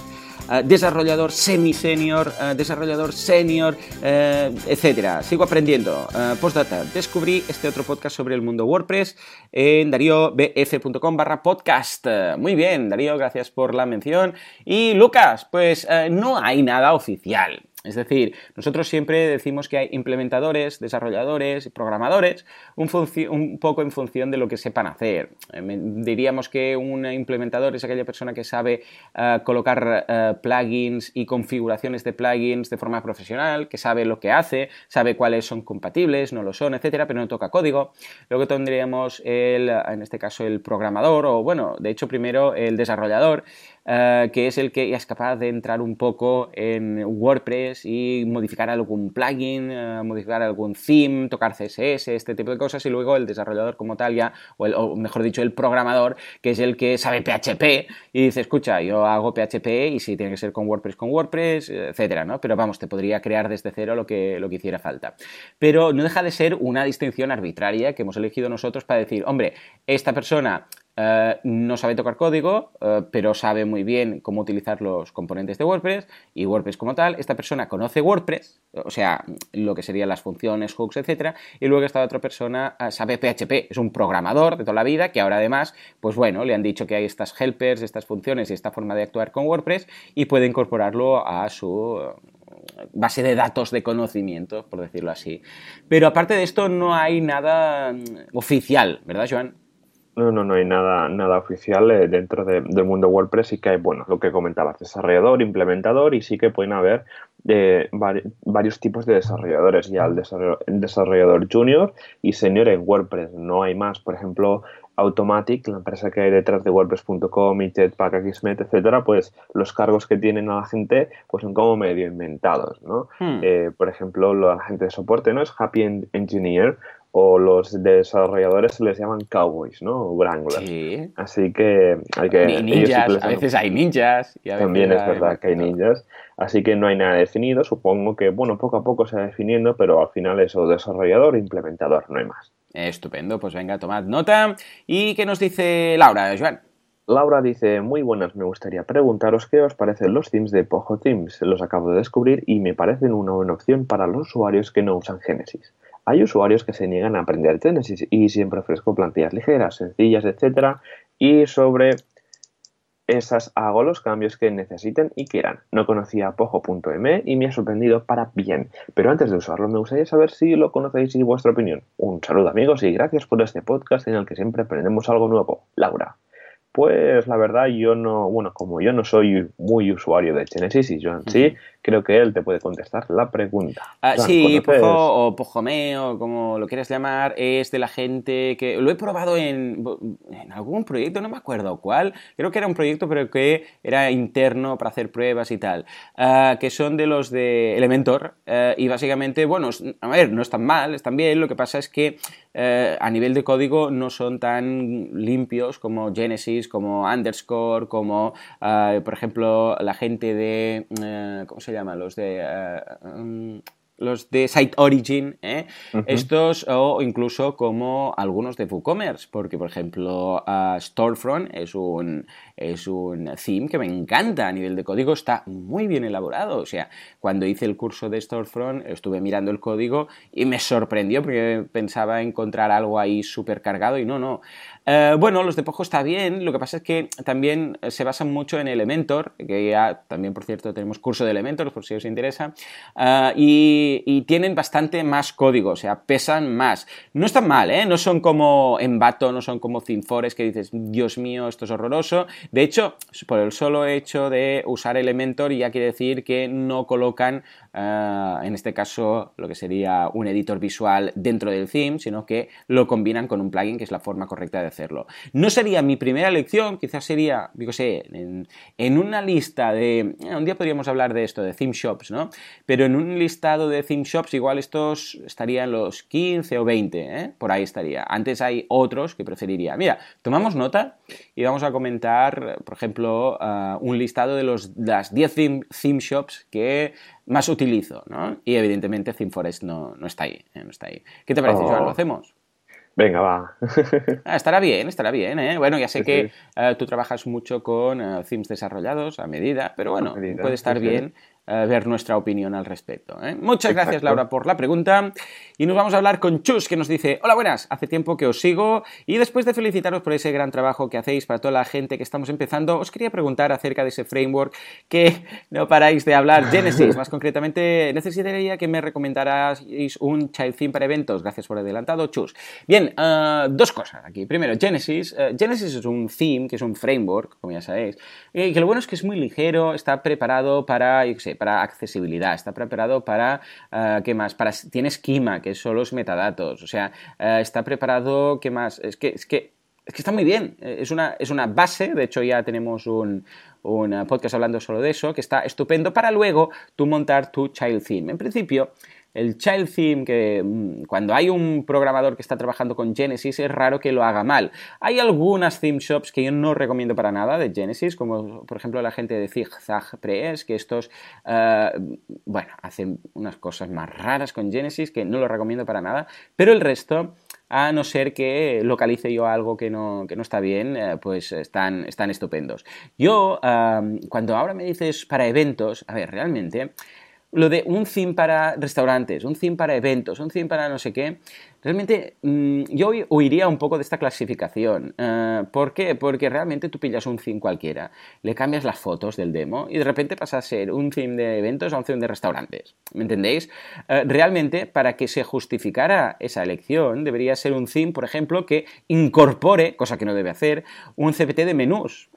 Eh, desarrollador semi-senior, eh, desarrollador senior, eh, etcétera. Sigo aprendiendo. postdata, descubrí este otro podcast sobre el mundo WordPress en dariobf.com barra podcast. Muy bien, Darío, gracias por la mención. Y Lucas, pues no hay nada oficial. Es decir, nosotros siempre decimos que hay implementadores, desarrolladores y programadores un, poco en función de lo que sepan hacer. Eh, diríamos que un implementador es aquella persona que sabe eh, colocar eh, plugins y configuraciones de plugins de forma profesional, que sabe lo que hace, sabe cuáles son compatibles, no lo son, etcétera, pero no toca código. Luego tendríamos el, en este caso el programador o bueno, de hecho primero el desarrollador, que es el que es capaz de entrar un poco en WordPress y modificar algún plugin, eh, modificar algún theme, tocar CSS, este tipo de cosas, y luego el desarrollador como tal ya, o, mejor dicho, el programador, que es el que sabe PHP y dice, escucha, yo hago PHP y si tiene que ser con WordPress, con WordPress, etcétera, ¿no? Pero vamos, te podría crear desde cero lo que, lo que hiciera falta. Pero no deja de ser una distinción arbitraria que hemos elegido nosotros para decir, hombre, esta persona eh, no sabe tocar código, eh, pero sabe muy bien cómo utilizar los componentes de WordPress y WordPress como tal. Esta persona conoce WordPress, o sea, lo que serían las funciones, hooks, etc. Y luego esta otra persona eh, sabe PHP, es un programador de toda la vida que ahora además, pues bueno, le han dicho que hay estas helpers, estas funciones y esta forma de actuar con WordPress y puede incorporarlo a su base de datos de conocimiento, por decirlo así. Pero aparte de esto no hay nada mm, oficial, ¿verdad, Joan? No, no, no hay nada, nada oficial eh, dentro del mundo WordPress. Sí que hay, bueno, lo que comentabas, desarrollador, implementador y sí que pueden haber eh, varios tipos de desarrolladores. Ya el desarrollador, junior y senior en WordPress. No hay más. Por ejemplo, Automatic, la empresa que hay detrás de WordPress.com y Jetpack, Akismet, etcétera, pues los cargos que tienen a la gente pues son como medio inventados, ¿no? Hmm. Eh, por ejemplo, la gente de soporte no es Happy Engineer, o los desarrolladores se les llaman cowboys, ¿no? O wranglers. Sí. Así que hay que... ninjas, a veces hay ninjas. También es verdad que hay ninjas. Así que no hay nada definido. Supongo que, bueno, poco a poco se va definiendo, pero al final es o desarrollador implementador, no hay más. Estupendo, pues venga, tomad nota. ¿Y qué nos dice Laura, Joan? Laura dice, muy buenas, me gustaría preguntaros qué os parecen los themes de Pojo Themes. Los acabo de descubrir y me parecen una buena opción para los usuarios que no usan Genesis. Hay usuarios que se niegan a aprender Genesis y siempre ofrezco plantillas ligeras, sencillas, etc. Y sobre esas hago los cambios que necesiten y quieran. No conocía Pojo.me y me ha sorprendido para bien. Pero antes de usarlo me gustaría saber si lo conocéis y vuestra opinión. Un saludo amigos y gracias por este podcast en el que siempre aprendemos algo nuevo. Laura. Pues la verdad yo no, bueno, como yo no soy muy usuario de Genesis y Joan sí, creo que él te puede contestar la pregunta. Ah, sí, Pojo o Pojome o como lo quieras llamar, es de la gente que lo he probado en, en, algún proyecto, no me acuerdo cuál, creo que era un proyecto pero que era interno para hacer pruebas y tal, ah, que son de los de Elementor ah, y básicamente, bueno, a ver, no están mal, están bien, lo que pasa es que a nivel de código no son tan limpios como Genesis, como Underscore, como, por ejemplo, la gente de, ¿cómo se llama? Los de... Mm, los de Site Origin, ¿eh? estos o incluso como algunos de WooCommerce, porque por ejemplo Storefront es un, es un theme que me encanta a nivel de código, está muy bien elaborado, o sea, cuando hice el curso de Storefront estuve mirando el código y me sorprendió porque pensaba encontrar algo ahí súper cargado y no, no, eh, bueno, los de Pojo está bien, lo que pasa es que también se basan mucho en Elementor, que ya también, por cierto, tenemos curso de Elementor, por si os interesa, eh, y, tienen bastante más código, o sea, pesan más. No están mal, ¿eh? No son como Envato, no son como Thinfores que dices, Dios mío, esto es horroroso. De hecho, por el solo hecho de usar Elementor ya quiere decir que no colocan Ah, en este caso lo que sería un editor visual dentro del theme, sino que lo combinan con un plugin, que es la forma correcta de hacerlo. No sería mi primera elección, quizás sería, digo sé, en, una lista de... Eh, un día podríamos hablar de esto, de theme shops, ¿no? Pero en un listado de theme shops igual estos estarían los 15 o 20, ¿eh? Por ahí estaría. Antes hay otros que preferiría. Mira, tomamos nota y vamos a comentar, por ejemplo, ah, un listado de los, las 10 theme shops que más utilizo, ¿no? Y evidentemente ThemeForest no, no está ahí, ¿eh? no está ahí. ¿Qué te parece, Joan? ¿Lo oh. hacemos? Venga, va. Ah, estará bien, estará bien, ¿eh? Bueno, ya sé que eh, tú trabajas mucho con uh, themes desarrollados a medida, pero bueno, puede estar bien ver nuestra opinión al respecto. ¿eh? Muchas gracias, Laura, por la pregunta. Y nos vamos a hablar con Chus, que nos dice, hola, buenas, hace tiempo que os sigo y después de felicitaros por ese gran trabajo que hacéis para toda la gente que estamos empezando, os quería preguntar acerca de ese framework que no paráis de hablar, Genesis. Más concretamente, necesitaría que me recomendarais un child theme para eventos. Gracias por adelantado, Chus. Bien, ah, dos cosas aquí. Primero, Genesis. Eh, Genesis es un theme, que es un framework, como ya sabéis, y que lo bueno es que es muy ligero, está preparado para, yo qué sé, para accesibilidad, está preparado para, uh, ¿qué más? Para, tiene esquema, que son los metadatos, o sea, uh, está preparado, ¿qué más? Es que, es que es que está muy bien. Es una, es una base, de hecho ya tenemos un, un podcast hablando solo de eso, que está estupendo para luego tú montar tu child theme. En principio, el child theme, que mm, cuando hay un programador que está trabajando con Genesis es raro que lo haga mal. Hay algunas theme shops que yo no recomiendo para nada de Genesis, como por ejemplo la gente de Zigzag Press, que estos, eh, bueno, hacen unas cosas más raras con Genesis que no lo recomiendo para nada, pero el resto a no ser que localice yo algo que no, que no está bien, eh, pues están, están estupendos. Yo, eh, cuando ahora me dices para eventos, a ver, realmente lo de un theme para restaurantes, un theme para eventos, un theme para no sé qué, realmente mm, yo huiría un poco de esta clasificación. Eh, ¿Por qué? Porque realmente tú pillas un theme cualquiera, le cambias las fotos del demo y de repente pasa a ser un theme de eventos a un theme de restaurantes. ¿Me entendéis? Eh, realmente, para que se justificara esa elección, debería ser un theme, por ejemplo, que incorpore, cosa que no debe hacer, un CPT de menús.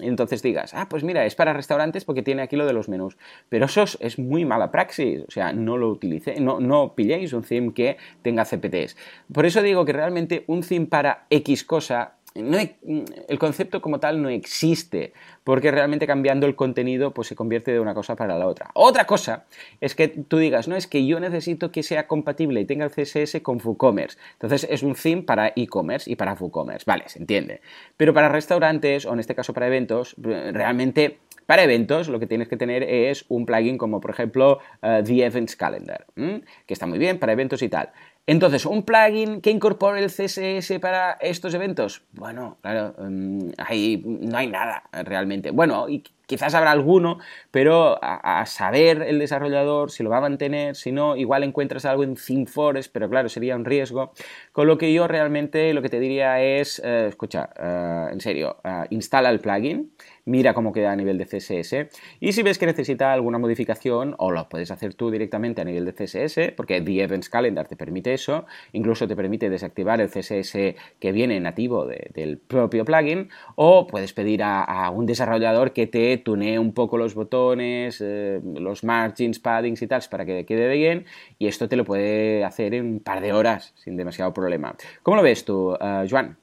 Entonces digas, ah, pues mira, es para restaurantes porque tiene aquí lo de los menús. Pero eso es muy mala praxis, o sea, no lo utilicéis, no, no pilléis un theme que tenga CPTs. Por eso digo que realmente un theme para X cosa el concepto como tal no existe, porque realmente cambiando el contenido pues se convierte de una cosa para la otra. Otra cosa es que tú digas, no, es que yo necesito que sea compatible y tenga el CSS con WooCommerce. Entonces es un theme para e-commerce y para WooCommerce, vale, se entiende. Pero para restaurantes o en este caso para eventos, realmente para eventos lo que tienes que tener es un plugin como por ejemplo eh, The Events Calendar, que está muy bien para eventos y tal. Entonces, ¿un plugin que incorpore el CSS para estos eventos? Bueno, claro, mm, ahí no hay nada realmente. Bueno, quizás habrá alguno, pero a, saber el desarrollador si lo va a mantener, si no, igual encuentras algo en ThemeForest, pero claro, sería un riesgo. Con lo que yo realmente lo que te diría es, eh, escucha, eh, en serio, eh, instala el plugin, mira cómo queda a nivel de CSS y si ves que necesita alguna modificación o lo puedes hacer tú directamente a nivel de CSS, porque The Events Calendar te permite eso, incluso te permite desactivar el CSS que viene nativo del propio plugin o puedes pedir a, un desarrollador que te tunee un poco los botones, eh, los margins, paddings y tal para que quede bien y esto te lo puede hacer en un par de horas sin demasiado problema. ¿Cómo lo ves tú, uh, Joan?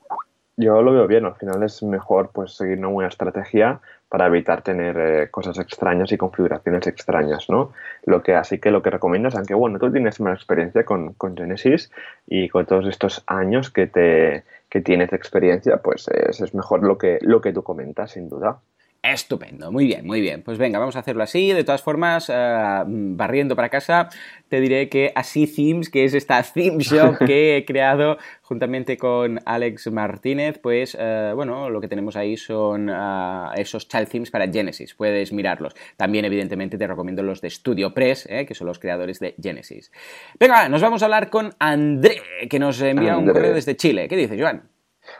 Yo lo veo bien, al final es mejor pues seguir una buena estrategia para evitar tener eh, cosas extrañas y configuraciones extrañas, ¿no? Lo que, así que lo que recomiendas, aunque bueno, tú tienes más experiencia con, con Genesis y con todos estos años que, te, que tienes experiencia, pues es, es mejor lo que, lo que tú comentas, sin duda. Estupendo, muy bien, muy bien. Pues venga, vamos a hacerlo así. De todas formas, eh, barriendo para casa, te diré que Así Themes, que es esta theme shop que he creado juntamente con Alex Martínez, pues eh, bueno, lo que tenemos ahí son eh, esos child themes para Genesis. Puedes mirarlos. También, evidentemente, te recomiendo los de Studio Press, que son los creadores de Genesis. Venga, nos vamos a hablar con André, que nos envía un correo desde Chile. ¿Qué dices, Joan?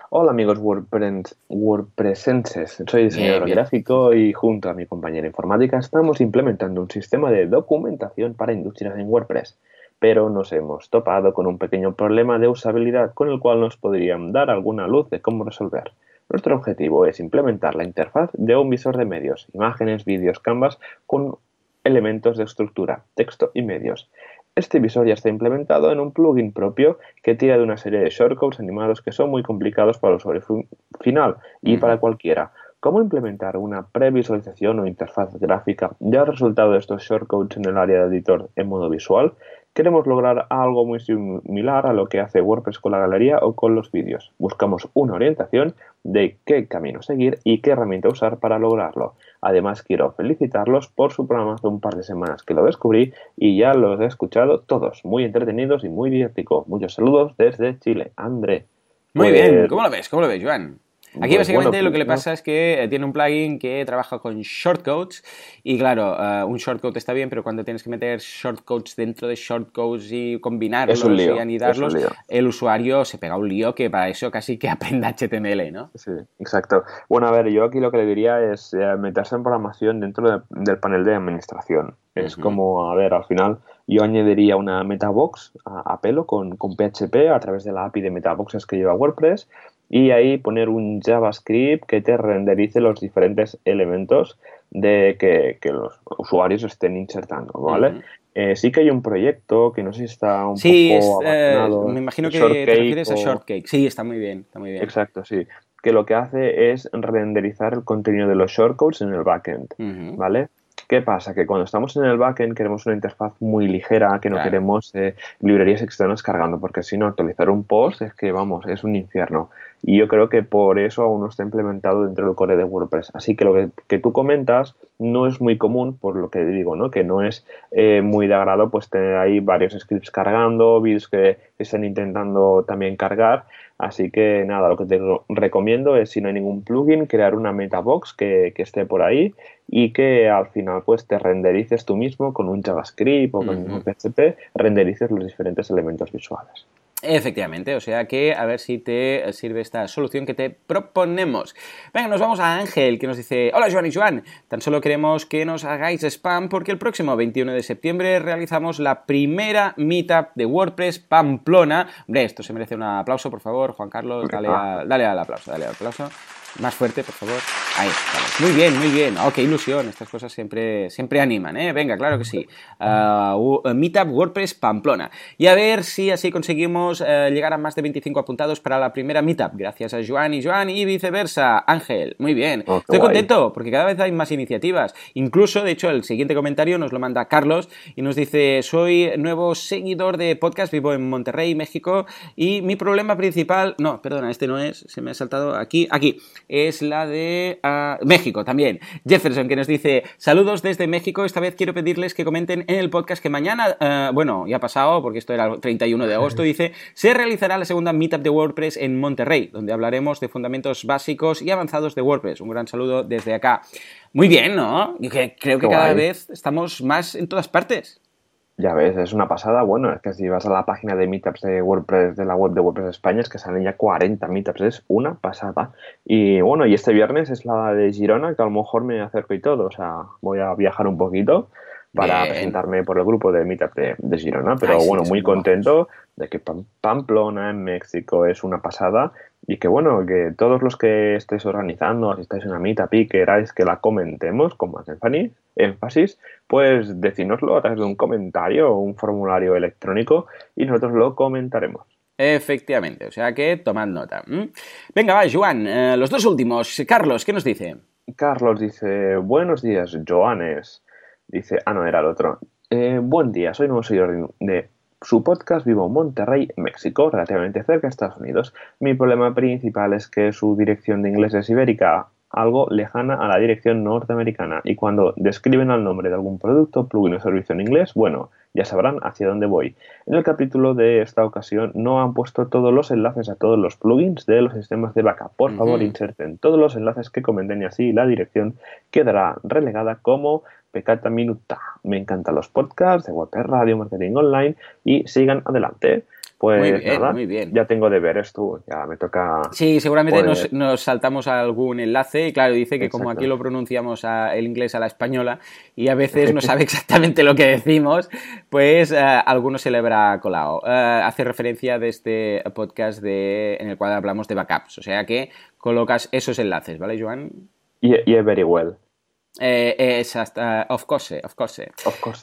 Hola amigos WordPressenses, soy diseñador gráfico y junto a mi compañera informática estamos implementando un sistema de documentación para industrias en WordPress, pero nos hemos topado con un pequeño problema de usabilidad con el cual nos podrían dar alguna luz de cómo resolver. Nuestro objetivo es implementar la interfaz de un visor de medios, imágenes, vídeos, canvas con elementos de estructura, texto y medios. Este visor ya está implementado en un plugin propio que tira de una serie de shortcodes animados que son muy complicados para el usuario final y para cualquiera. ¿Cómo implementar una previsualización o interfaz gráfica del resultado de estos shortcodes en el área de editor en modo visual? Queremos lograr algo muy similar a lo que hace WordPress con la galería o con los vídeos. Buscamos una orientación de qué camino seguir y qué herramienta usar para lograrlo. Además, quiero felicitarlos por su programa hace un par de semanas que lo descubrí y ya los he escuchado todos, muy entretenidos y muy didácticos. Muchos saludos desde Chile. André. Muy bien, pues ¿cómo lo ves? ¿Cómo lo ves, Joan? Aquí básicamente lo que le pasa es que eh, tiene un plugin que trabaja con shortcodes y claro, eh, un shortcode está bien, pero cuando tienes que meter shortcodes dentro de shortcodes y combinarlos y anidarlos, el usuario se pega un lío que para eso casi que aprenda HTML, ¿no? Sí, exacto. Bueno, a ver, yo aquí lo que le diría es eh, meterse en programación dentro del panel de administración. Es como, a ver, al final yo añadiría una metabox a, a pelo con, con, PHP a través de la API de metaboxes que lleva WordPress y ahí poner un JavaScript que te renderice los diferentes elementos de que, los usuarios estén insertando, ¿vale? Eh, sí que hay un proyecto que no sé si está un sí, poco eh, me imagino que te refieres a Shortcake. Sí, está muy bien, está muy bien. Exacto, sí. Que lo que hace es renderizar el contenido de los shortcodes en el backend, ¿vale? ¿Qué pasa? Que cuando estamos en el backend queremos una interfaz muy ligera, que no queremos eh, librerías externas cargando, porque si no, actualizar un post es que, vamos, es un infierno. Y yo creo que por eso aún no está implementado dentro del core de WordPress. Así que lo que, tú comentas no es muy común, por lo que digo, ¿no? Que no es eh, muy de agrado pues tener ahí varios scripts cargando, builds que estén intentando también cargar. Así que nada, lo que te recomiendo es, si no hay ningún plugin, crear una metabox que, que esté por ahí y que al final pues te renderices tú mismo con un JavaScript o con un PHP, renderices los diferentes elementos visuales. Efectivamente, o sea que a ver si te sirve esta solución que te proponemos. Venga, nos vamos a Ángel que nos dice, hola Joan y Joan, tan solo queremos que nos hagáis spam porque el próximo 21 de septiembre realizamos la primera meetup de WordPress Pamplona. Hombre, esto se merece un aplauso, por favor, Juan Carlos, dale, dale al aplauso, dale al aplauso. Más fuerte, por favor. Ahí estamos. Muy bien, muy bien. Oh, qué ilusión. Estas cosas siempre, siempre animan, ¿eh? Venga, claro que sí. Uh, Meetup WordPress Pamplona. Y a ver si así conseguimos uh, llegar a más de 25 apuntados para la primera Meetup. Gracias a Joan y Joan y viceversa. Ángel, muy bien. Oh, Estoy contento porque cada vez hay más iniciativas. Incluso, de hecho, el siguiente comentario nos lo manda Carlos y nos dice, soy nuevo seguidor de podcast, vivo en Monterrey, México, y mi problema principal... No, perdona, este no es, se me ha saltado aquí. Aquí es la de ah, México también. Jefferson que nos dice, saludos desde México, esta vez quiero pedirles que comenten en el podcast que mañana, ah, bueno, ya ha pasado porque esto era el 31 de agosto, dice, se realizará la segunda Meetup de WordPress en Monterrey, donde hablaremos de fundamentos básicos y avanzados de WordPress. Un gran saludo desde acá. Muy bien, ¿no? Yo creo que cada vez estamos más en todas partes. Ya ves, es una pasada. Bueno, es que si vas a la página de meetups de WordPress, de la web de WordPress España, es que salen ya 40 meetups. Es una pasada. Y bueno, y este viernes es la de Girona, que a lo mejor me acerco y todo. O sea, voy a viajar un poquito para presentarme por el grupo de Meetup de, Girona. Pero bueno, muy contento de que Pamplona en México es una pasada y que bueno, que todos los que estéis organizando, si estáis en una Meetup y queráis que la comentemos con más énfasis, pues decínoslo a través de un comentario o un formulario electrónico y nosotros lo comentaremos. Efectivamente, o sea que tomad nota. Venga, va, Joan, eh, los dos últimos. Carlos, ¿qué nos dice? Carlos dice, buenos días, Joanes. Dice, ah, no, era el otro. Eh, buen día, soy nuevo seguidor de su podcast, vivo en Monterrey, México, relativamente cerca de Estados Unidos. Mi problema principal es que su dirección de inglés es ibérica, algo lejana a la dirección norteamericana. Y cuando describen el nombre de algún producto, plugin o servicio en inglés, bueno, ya sabrán hacia dónde voy. En el capítulo de esta ocasión no han puesto todos los enlaces a todos los plugins de los sistemas de backup. Por favor, inserten todos los enlaces que comenten y así la dirección quedará relegada como pecata minuta. Me encantan los podcasts de WordPress Radio, Marketing Online y sigan adelante. Pues muy bien, nada, muy bien. ya tengo deberes tú, ya me toca... Sí, seguramente nos, saltamos a algún enlace y claro, dice que como aquí lo pronunciamos el inglés a la española y a veces no sabe exactamente lo que decimos, pues uh, alguno se le habrá colado. Eh, hace referencia de este podcast de, en el cual hablamos de backups, o sea que colocas esos enlaces, ¿vale, Joan? Y yeah, very well. Eh, es hasta, of course, of course.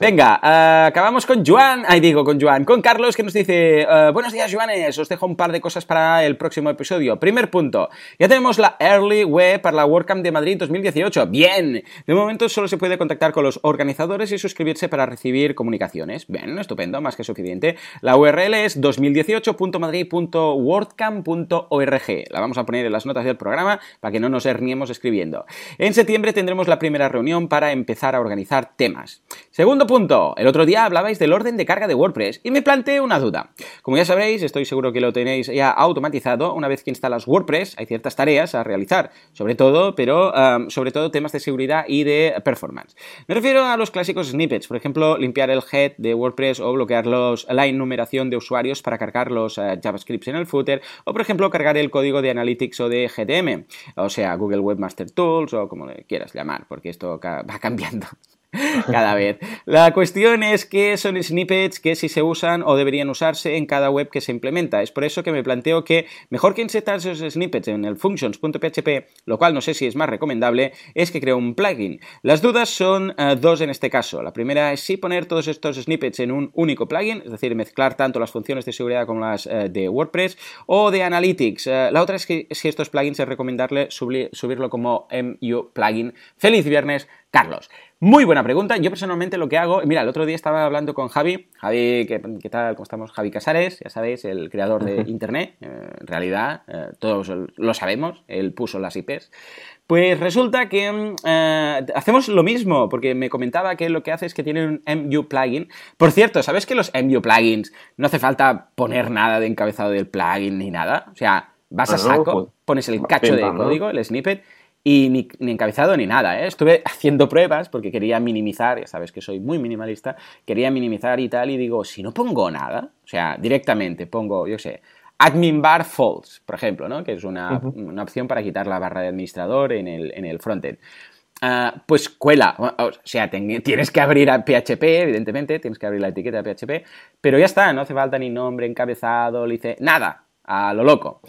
Venga, eh, acabamos con Juan, ahí digo con Juan, con Carlos que nos dice, eh, buenos días Juanes, os dejo un par de cosas para el próximo episodio. Primer punto, ya tenemos la Early Web para la WordCamp de Madrid 2018. Bien, de momento solo se puede contactar con los organizadores y suscribirse para recibir comunicaciones. Bien, estupendo, más que suficiente. La URL es 2018.madrid.wordcamp.org. La vamos a poner en las notas del programa para que no nos herniemos escribiendo. En septiembre tendremos la primera reunión para empezar a organizar temas. Segundo punto, el otro día hablabais del orden de carga de WordPress y me planteé una duda. Como ya sabréis, estoy seguro que lo tenéis ya automatizado, una vez que instalas WordPress hay ciertas tareas a realizar, sobre todo, pero sobre todo temas de seguridad y de performance. Me refiero a los clásicos snippets, por ejemplo, limpiar el head de WordPress o bloquear la enumeración de usuarios para cargar los uh, JavaScripts en el footer, o por ejemplo, cargar el código de Analytics o de GTM, o sea, Google Webmaster Tools o como le quieras llamar, porque esto va cambiando. cada vez. La cuestión es que son snippets que si se usan o deberían usarse en cada web que se implementa. Es por eso que me planteo que mejor que insertar esos snippets en el functions.php, lo cual no sé si es más recomendable, es que creo un plugin. Las dudas son eh, dos en este caso. La primera es si poner todos estos snippets en un único plugin, es decir, mezclar tanto las funciones de seguridad como las eh, de WordPress o de Analytics. Eh, la otra es que si estos plugins es recomendarle subirlo como MU plugin. Feliz viernes, Carlos. Muy buena pregunta. Yo personalmente lo que hago, mira, el otro día estaba hablando con Javi, Javi, ¿qué, tal? ¿Cómo estamos? Javi Casares, ya sabéis, el creador de Internet, eh, en realidad, eh, todos lo sabemos, él puso las IPs. Pues resulta que mm, eh, hacemos lo mismo, porque me comentaba que lo que hace es que tiene un MU plugin. Por cierto, ¿sabes que los MU plugins no hace falta poner nada de encabezado del plugin ni nada? O sea, vas a saco, pues, pones el cacho de código, el snippet, y ni, encabezado ni nada. ¿eh? Estuve haciendo pruebas porque quería minimizar, ya sabes que soy muy minimalista, quería minimizar y tal, y digo, si no pongo nada, o sea, directamente pongo, yo sé, admin bar false, por ejemplo, ¿no? que es una, opción para quitar la barra de administrador en el, en el frontend. Ah, pues cuela, o sea, tienes que abrir a PHP, evidentemente, tienes que abrir la etiqueta de PHP, pero ya está, no hace falta ni nombre, encabezado, le dice nada, a lo loco.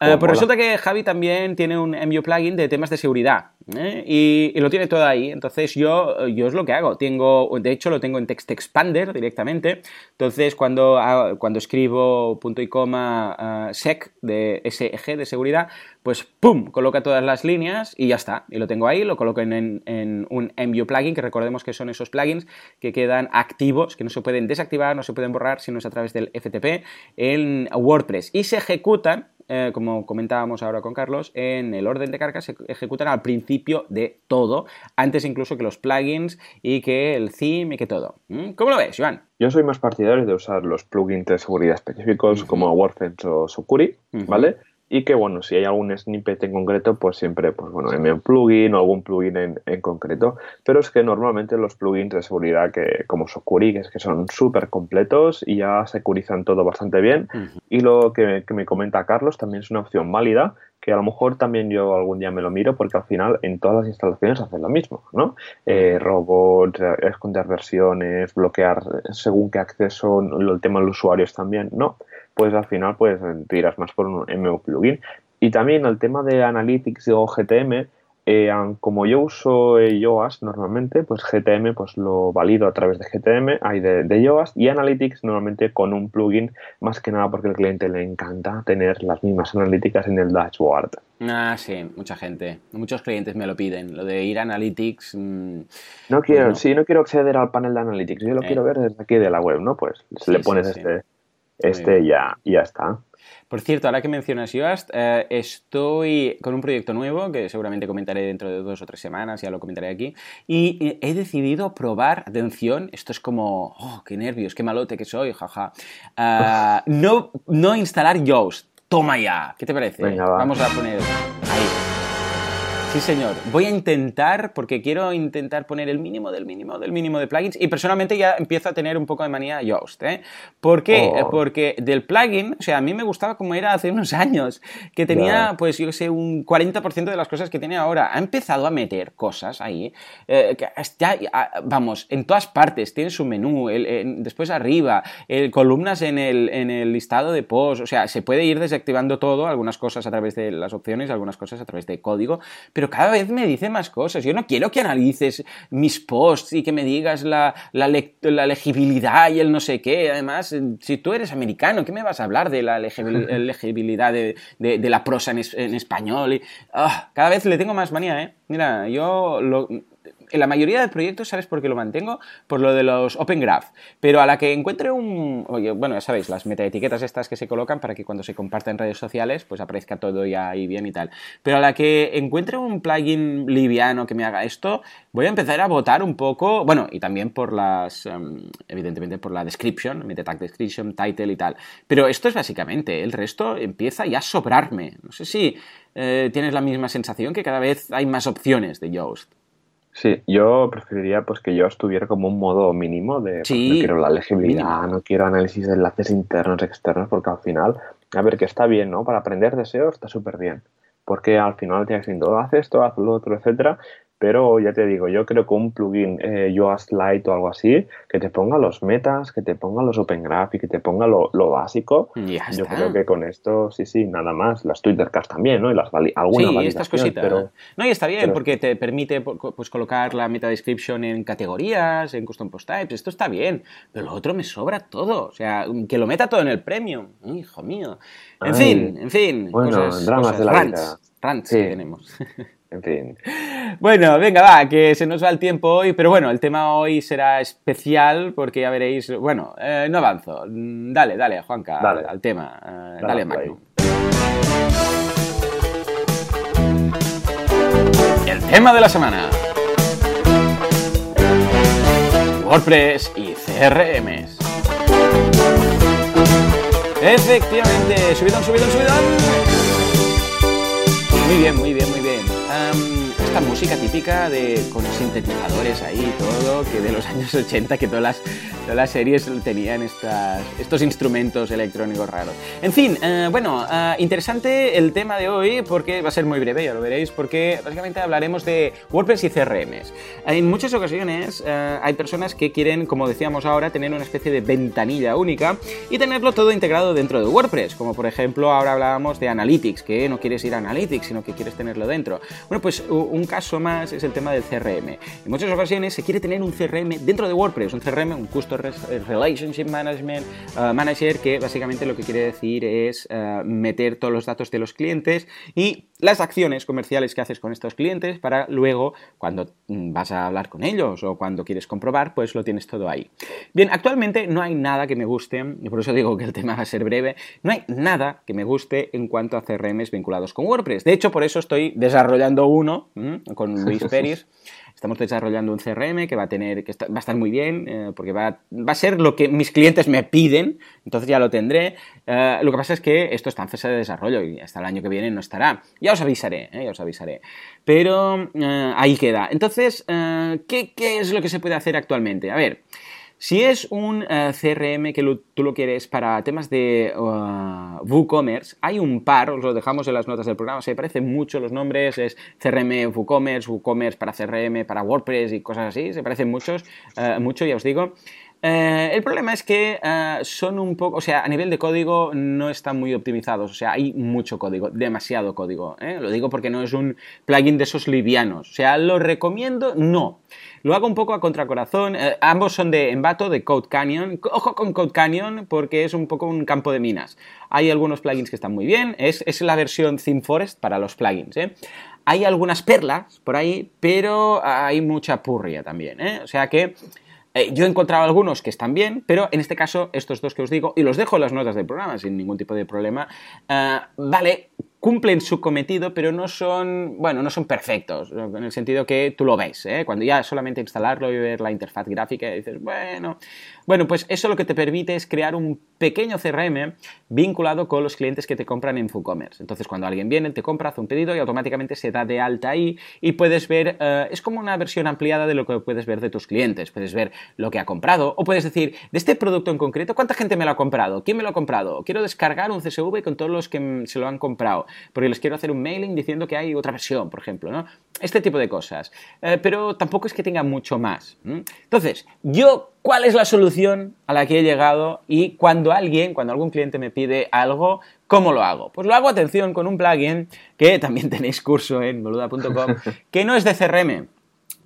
Eh, pues resulta que Javi también tiene un MU plugin de temas de seguridad ¿eh? y, lo tiene todo ahí. Entonces yo, yo es lo que hago. Tengo, de hecho lo tengo en Text Expander directamente. Entonces cuando, cuando escribo punto y coma uh, sec de SEG de seguridad, pues ¡pum! Coloca todas las líneas y ya está. Y lo tengo ahí, lo coloco en, en un MU plugin, que recordemos que son esos plugins que quedan activos, que no se pueden desactivar, no se pueden borrar, sino es a través del FTP en WordPress. Y se ejecutan eh, como comentábamos ahora con Carlos, en el orden de carga se ejecutan al principio de todo, antes incluso que los plugins y que el theme y que todo. ¿Mm? ¿Cómo lo ves, Joan? Yo soy más partidario de usar los plugins de seguridad específicos como WordFence o Sucuri, ¿vale? Y que bueno, si hay algún snippet en concreto, pues siempre, pues bueno, un plugin o algún plugin en, en, concreto, pero es que normalmente los plugins de seguridad que como Socuri, que es que son súper completos y ya securizan todo bastante bien, y lo que, me comenta Carlos también es una opción válida, que a lo mejor también yo algún día me lo miro porque al final en todas las instalaciones hacen lo mismo, ¿no? Eh, robots, esconder versiones, bloquear según qué acceso, el tema de los usuarios también, ¿no? Pues al final pues tiras más por un MU plugin. Y también el tema de Analytics o GTM, eh, como yo uso eh, Yoast normalmente, pues GTM pues lo valido a través de GTM, hay de, de, Yoast y Analytics normalmente con un plugin, más que nada porque al cliente le encanta tener las mismas analíticas en el dashboard. Ah, sí, mucha gente, muchos clientes me lo piden, lo de ir a Analytics. Mm, no quiero, sí, no quiero acceder al panel de Analytics, yo lo eh. quiero ver desde aquí de la web, ¿no? Pues le pones este este ya, ya está. Por cierto, ahora que mencionas Yoast, eh, estoy con un proyecto nuevo que seguramente comentaré dentro de dos o tres semanas, ya lo comentaré aquí, y he decidido probar, atención, esto es como, oh, qué nervios, qué malote que soy, jaja, uh, no, no instalar Yoast, toma ya, ¿qué te parece? Vamos a poner ahí. Sí, señor. Voy a intentar, porque quiero intentar poner el mínimo del mínimo del mínimo de plugins y personalmente ya empiezo a tener un poco de manía Yoast. ¿eh? ¿Por qué? Oh. Porque del plugin, o sea, a mí me gustaba como era hace unos años, que tenía, pues yo sé, un 40% de las cosas que tiene ahora. Ha empezado a meter cosas ahí, eh, ya, vamos, en todas partes. Tiene su menú, después arriba, el, columnas en el, en el listado de posts, o sea, se puede ir desactivando todo, algunas cosas a través de las opciones, algunas cosas a través de código, pero pero cada vez me dice más cosas. Yo no quiero que analices mis posts y que me digas la, la, legibilidad y el no sé qué. Además, si tú eres americano, ¿qué me vas a hablar de la legibilidad de, la prosa en, español? Y, ah, cada vez le tengo más manía, ¿eh? Mira, yo lo, en la mayoría de proyectos, ¿sabes por qué lo mantengo? Por lo de los Open Graph. Pero a la que encuentre un... Oye, bueno, ya sabéis, las metaetiquetas estas que se colocan para que cuando se comparta en redes sociales, pues aparezca todo ya ahí bien y tal. Pero a la que encuentre un plugin liviano que me haga esto, voy a empezar a votar un poco, bueno, y también por las, em, evidentemente por la description, meta tag description, title y tal. Pero esto es básicamente, el resto empieza ya a sobrarme. No sé si eh, tienes la misma sensación que cada vez hay más opciones de Yoast. Sí, yo preferiría pues que yo estuviera como un modo mínimo de pues, no quiero la legibilidad, no quiero análisis de enlaces internos, externos, porque al final, a ver, que está bien, ¿no? Para aprender deseo está súper bien, porque al final tienes diciendo, haz esto, haz lo otro, etcétera, pero ya te digo, yo creo que un plugin eh, Yoast Lite o algo así, que te ponga los metas, que te ponga los Open Graph y que te ponga lo, básico, yo creo que con esto, sí, sí, nada más. Las Twittercast también, ¿no? Y las alguna sí, estas cositas. Pero, no, y está bien, porque te permite pues, colocar la meta description en categorías, en custom post types, esto está bien, pero lo otro me sobra todo, o sea, que lo meta todo en el premium, hijo mío. En fin, en fin. Bueno, dramas de la vida. Rants que tenemos. En fin. Bueno, venga, va, que se nos va el tiempo hoy, pero bueno, el tema hoy será especial porque ya veréis, bueno, eh, no avanzo. Dale, dale, Juanca, dale. Al, tema. Eh, dale, dale El tema de la semana. WordPress y CRMs. Efectivamente, subidón, subidón, subidón. Muy bien, muy bien esta música típica de con sintetizadores ahí todo, que de los años 80, que todas las, todas las series tenían estas, estos instrumentos electrónicos raros. En fin, eh, bueno, eh, interesante el tema de hoy porque va a ser muy breve, ya lo veréis, porque básicamente hablaremos de WordPress y CRMs. En muchas ocasiones eh, hay personas que quieren, como decíamos ahora, tener una especie de ventanilla única y tenerlo todo integrado dentro de WordPress, como por ejemplo ahora hablábamos de Analytics, que no quieres ir a Analytics, sino que quieres tenerlo dentro. Bueno, pues un caso más es el tema del CRM. En muchas ocasiones se quiere tener un CRM dentro de WordPress, un CRM, un Customer Relationship Management uh, Manager, que básicamente lo que quiere decir es uh, meter todos los datos de los clientes y las acciones comerciales que haces con estos clientes para luego, cuando mm, vas a hablar con ellos o cuando quieres comprobar, pues lo tienes todo ahí. Bien, actualmente no hay nada que me guste, y por eso digo que el tema va a ser breve, no hay nada que me guste en cuanto a CRMs vinculados con WordPress. De hecho, por eso estoy desarrollando uno con Luis Pérez. Estamos desarrollando un CRM que va a tener, que va a estar muy bien, eh, porque va, va, a ser lo que mis clientes me piden, entonces ya lo tendré. Eh, lo que pasa es que esto está en fase de desarrollo y hasta el año que viene no estará. Ya os avisaré, eh, ya os avisaré. Pero ahí queda. Entonces, ¿qué, ¿qué es lo que se puede hacer actualmente? A ver. Si es un eh, CRM que tú lo quieres para temas de uh, WooCommerce, hay un par, os lo dejamos en las notas del programa, se parecen mucho los nombres, es CRM WooCommerce, WooCommerce para CRM, para WordPress y cosas así, se parecen muchos, uh, mucho, ya os digo. Eh, el problema es que eh, son un poco, o sea, a nivel de código no están muy optimizados, o sea, hay mucho código, demasiado código. ¿eh? Lo digo porque no es un plugin de esos livianos. O sea, ¿lo recomiendo? No. Lo hago un poco a contracorazón. ambos son de Envato, de Code Canyon. Ojo con Code Canyon porque es un poco un campo de minas. Hay algunos plugins que están muy bien. Es, es la versión ThemeForest para los plugins. Hay algunas perlas por ahí, pero hay mucha purria también. O sea que eh, yo he encontrado algunos que están bien, pero en este caso, estos dos que os digo, y los dejo en las notas del programa sin ningún tipo de problema, eh, vale, cumplen su cometido, pero no son, bueno, no son perfectos, en el sentido que tú lo ves, ¿eh? cuando ya solamente instalarlo y ver la interfaz gráfica, dices, bueno, bueno, pues eso lo que te permite es crear un pequeño CRM vinculado con los clientes que te compran en WooCommerce. Entonces, cuando alguien viene, te compra, hace un pedido y automáticamente se da de alta ahí y puedes ver, eh, es como una versión ampliada de lo que puedes ver de tus clientes. Puedes ver lo que ha comprado o puedes decir, de este producto en concreto, ¿cuánta gente me lo ha comprado? ¿Quién me lo ha comprado? Quiero descargar un CSV con todos los que se lo han comprado porque les quiero hacer un mailing diciendo que hay otra versión, por ejemplo, ¿no? Este tipo de cosas. Eh, pero tampoco es que tenga mucho más. Entonces, yo cuál es la solución a la que he llegado y cuando alguien, cuando algún cliente me pide algo, ¿cómo lo hago? Pues lo hago, atención, con un plugin que también tenéis curso en boluda.com, que no es de CRM,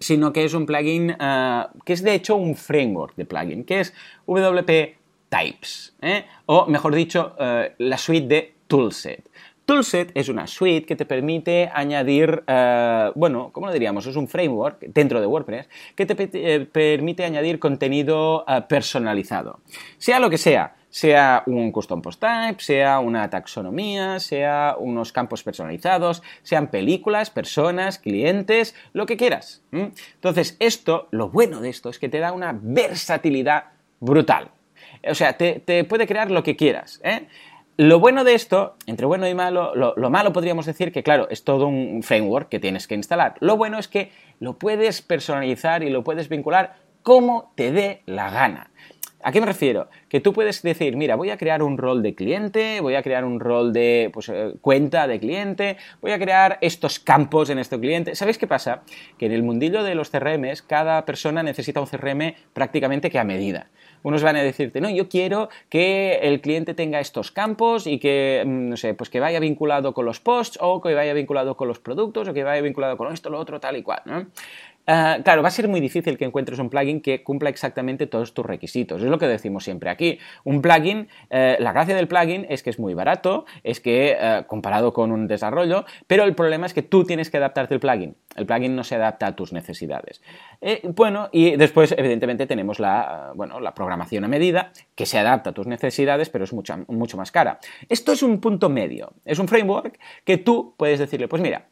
sino que es un plugin eh, que es de hecho un framework de plugin, que es WP Types, ¿eh? o mejor dicho, eh, la suite de Toolset. Toolset es una suite que te permite añadir, eh, bueno, ¿cómo lo diríamos? Es un framework dentro de WordPress que te eh, permite añadir contenido eh, personalizado. Sea lo que sea, sea un custom post type, sea una taxonomía, sea unos campos personalizados, sean películas, personas, clientes, lo que quieras. Entonces, esto, lo bueno de esto es que te da una versatilidad brutal. O sea, te, te puede crear lo que quieras. ¿eh? Lo bueno de esto, entre bueno y malo, lo, malo podríamos decir que, claro, es todo un framework que tienes que instalar. Lo bueno es que lo puedes personalizar y lo puedes vincular como te dé la gana. ¿A qué me refiero? Que tú puedes decir, mira, voy a crear un rol de cliente, voy a crear un rol de pues, eh, cuenta de cliente, voy a crear estos campos en este cliente. ¿Sabéis qué pasa? Que en el mundillo de los CRMs, cada persona necesita un CRM prácticamente que a medida. Unos van a decirte, no, yo quiero que el cliente tenga estos campos y que, mm, no sé, pues que vaya vinculado con los posts o que vaya vinculado con los productos o que vaya vinculado con esto, lo otro, tal y cual, ¿no? Ah, claro, va a ser muy difícil que encuentres un plugin que cumpla exactamente todos tus requisitos. Es lo que decimos siempre aquí. Un plugin, eh, la gracia del plugin es que es muy barato, es que eh, comparado con un desarrollo, pero el problema es que tú tienes que adaptarte al plugin. El plugin no se adapta a tus necesidades. Eh, bueno, y después, evidentemente, tenemos la, bueno, la programación a medida, que se adapta a tus necesidades, pero es mucho, mucho más cara. Esto es un punto medio. Es un framework que tú puedes decirle, pues mira,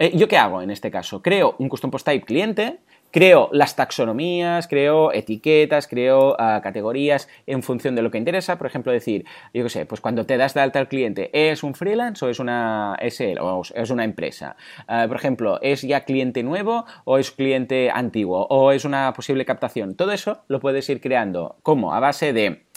eh, ¿Yo qué hago en este caso? Creo un custom post type cliente, creo las taxonomías, creo etiquetas, creo ah, categorías en función de lo que interesa. Por ejemplo, decir, yo qué sé, pues cuando te das de alta al cliente, ¿es un freelance o es una o es una empresa? Ah, por ejemplo, ¿es ya cliente nuevo o es cliente antiguo o es una posible captación? Todo eso lo puedes ir creando como a base de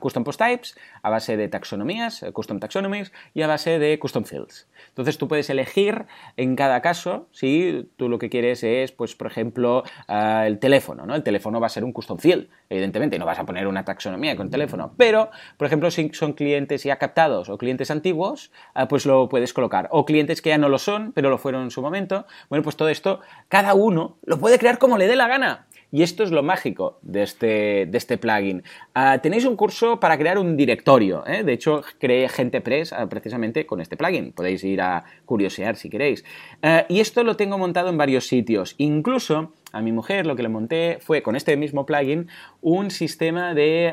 custom post types, a base de taxonomías, eh, custom taxonomies y a base de custom fields. Entonces tú puedes elegir en cada caso si tú lo que quieres es, pues por ejemplo, ah, el teléfono, ¿no? El teléfono va a ser un custom field, evidentemente, no vas a poner una taxonomía con teléfono, pero, por ejemplo, si son clientes ya captados o clientes antiguos, ah, pues lo puedes colocar. O clientes que ya no lo son, pero lo fueron en su momento. Bueno, pues todo esto, cada uno lo puede crear como le dé la gana. Y esto es lo mágico de este, de este plugin. Ah, tenéis un curso para crear un directorio. ¿eh? De hecho, creé Gente Press ah, precisamente con este plugin. Podéis ir a curiosear si queréis. Ah, y esto lo tengo montado en varios sitios. Incluso a mi mujer lo que le monté fue con este mismo plugin un sistema de,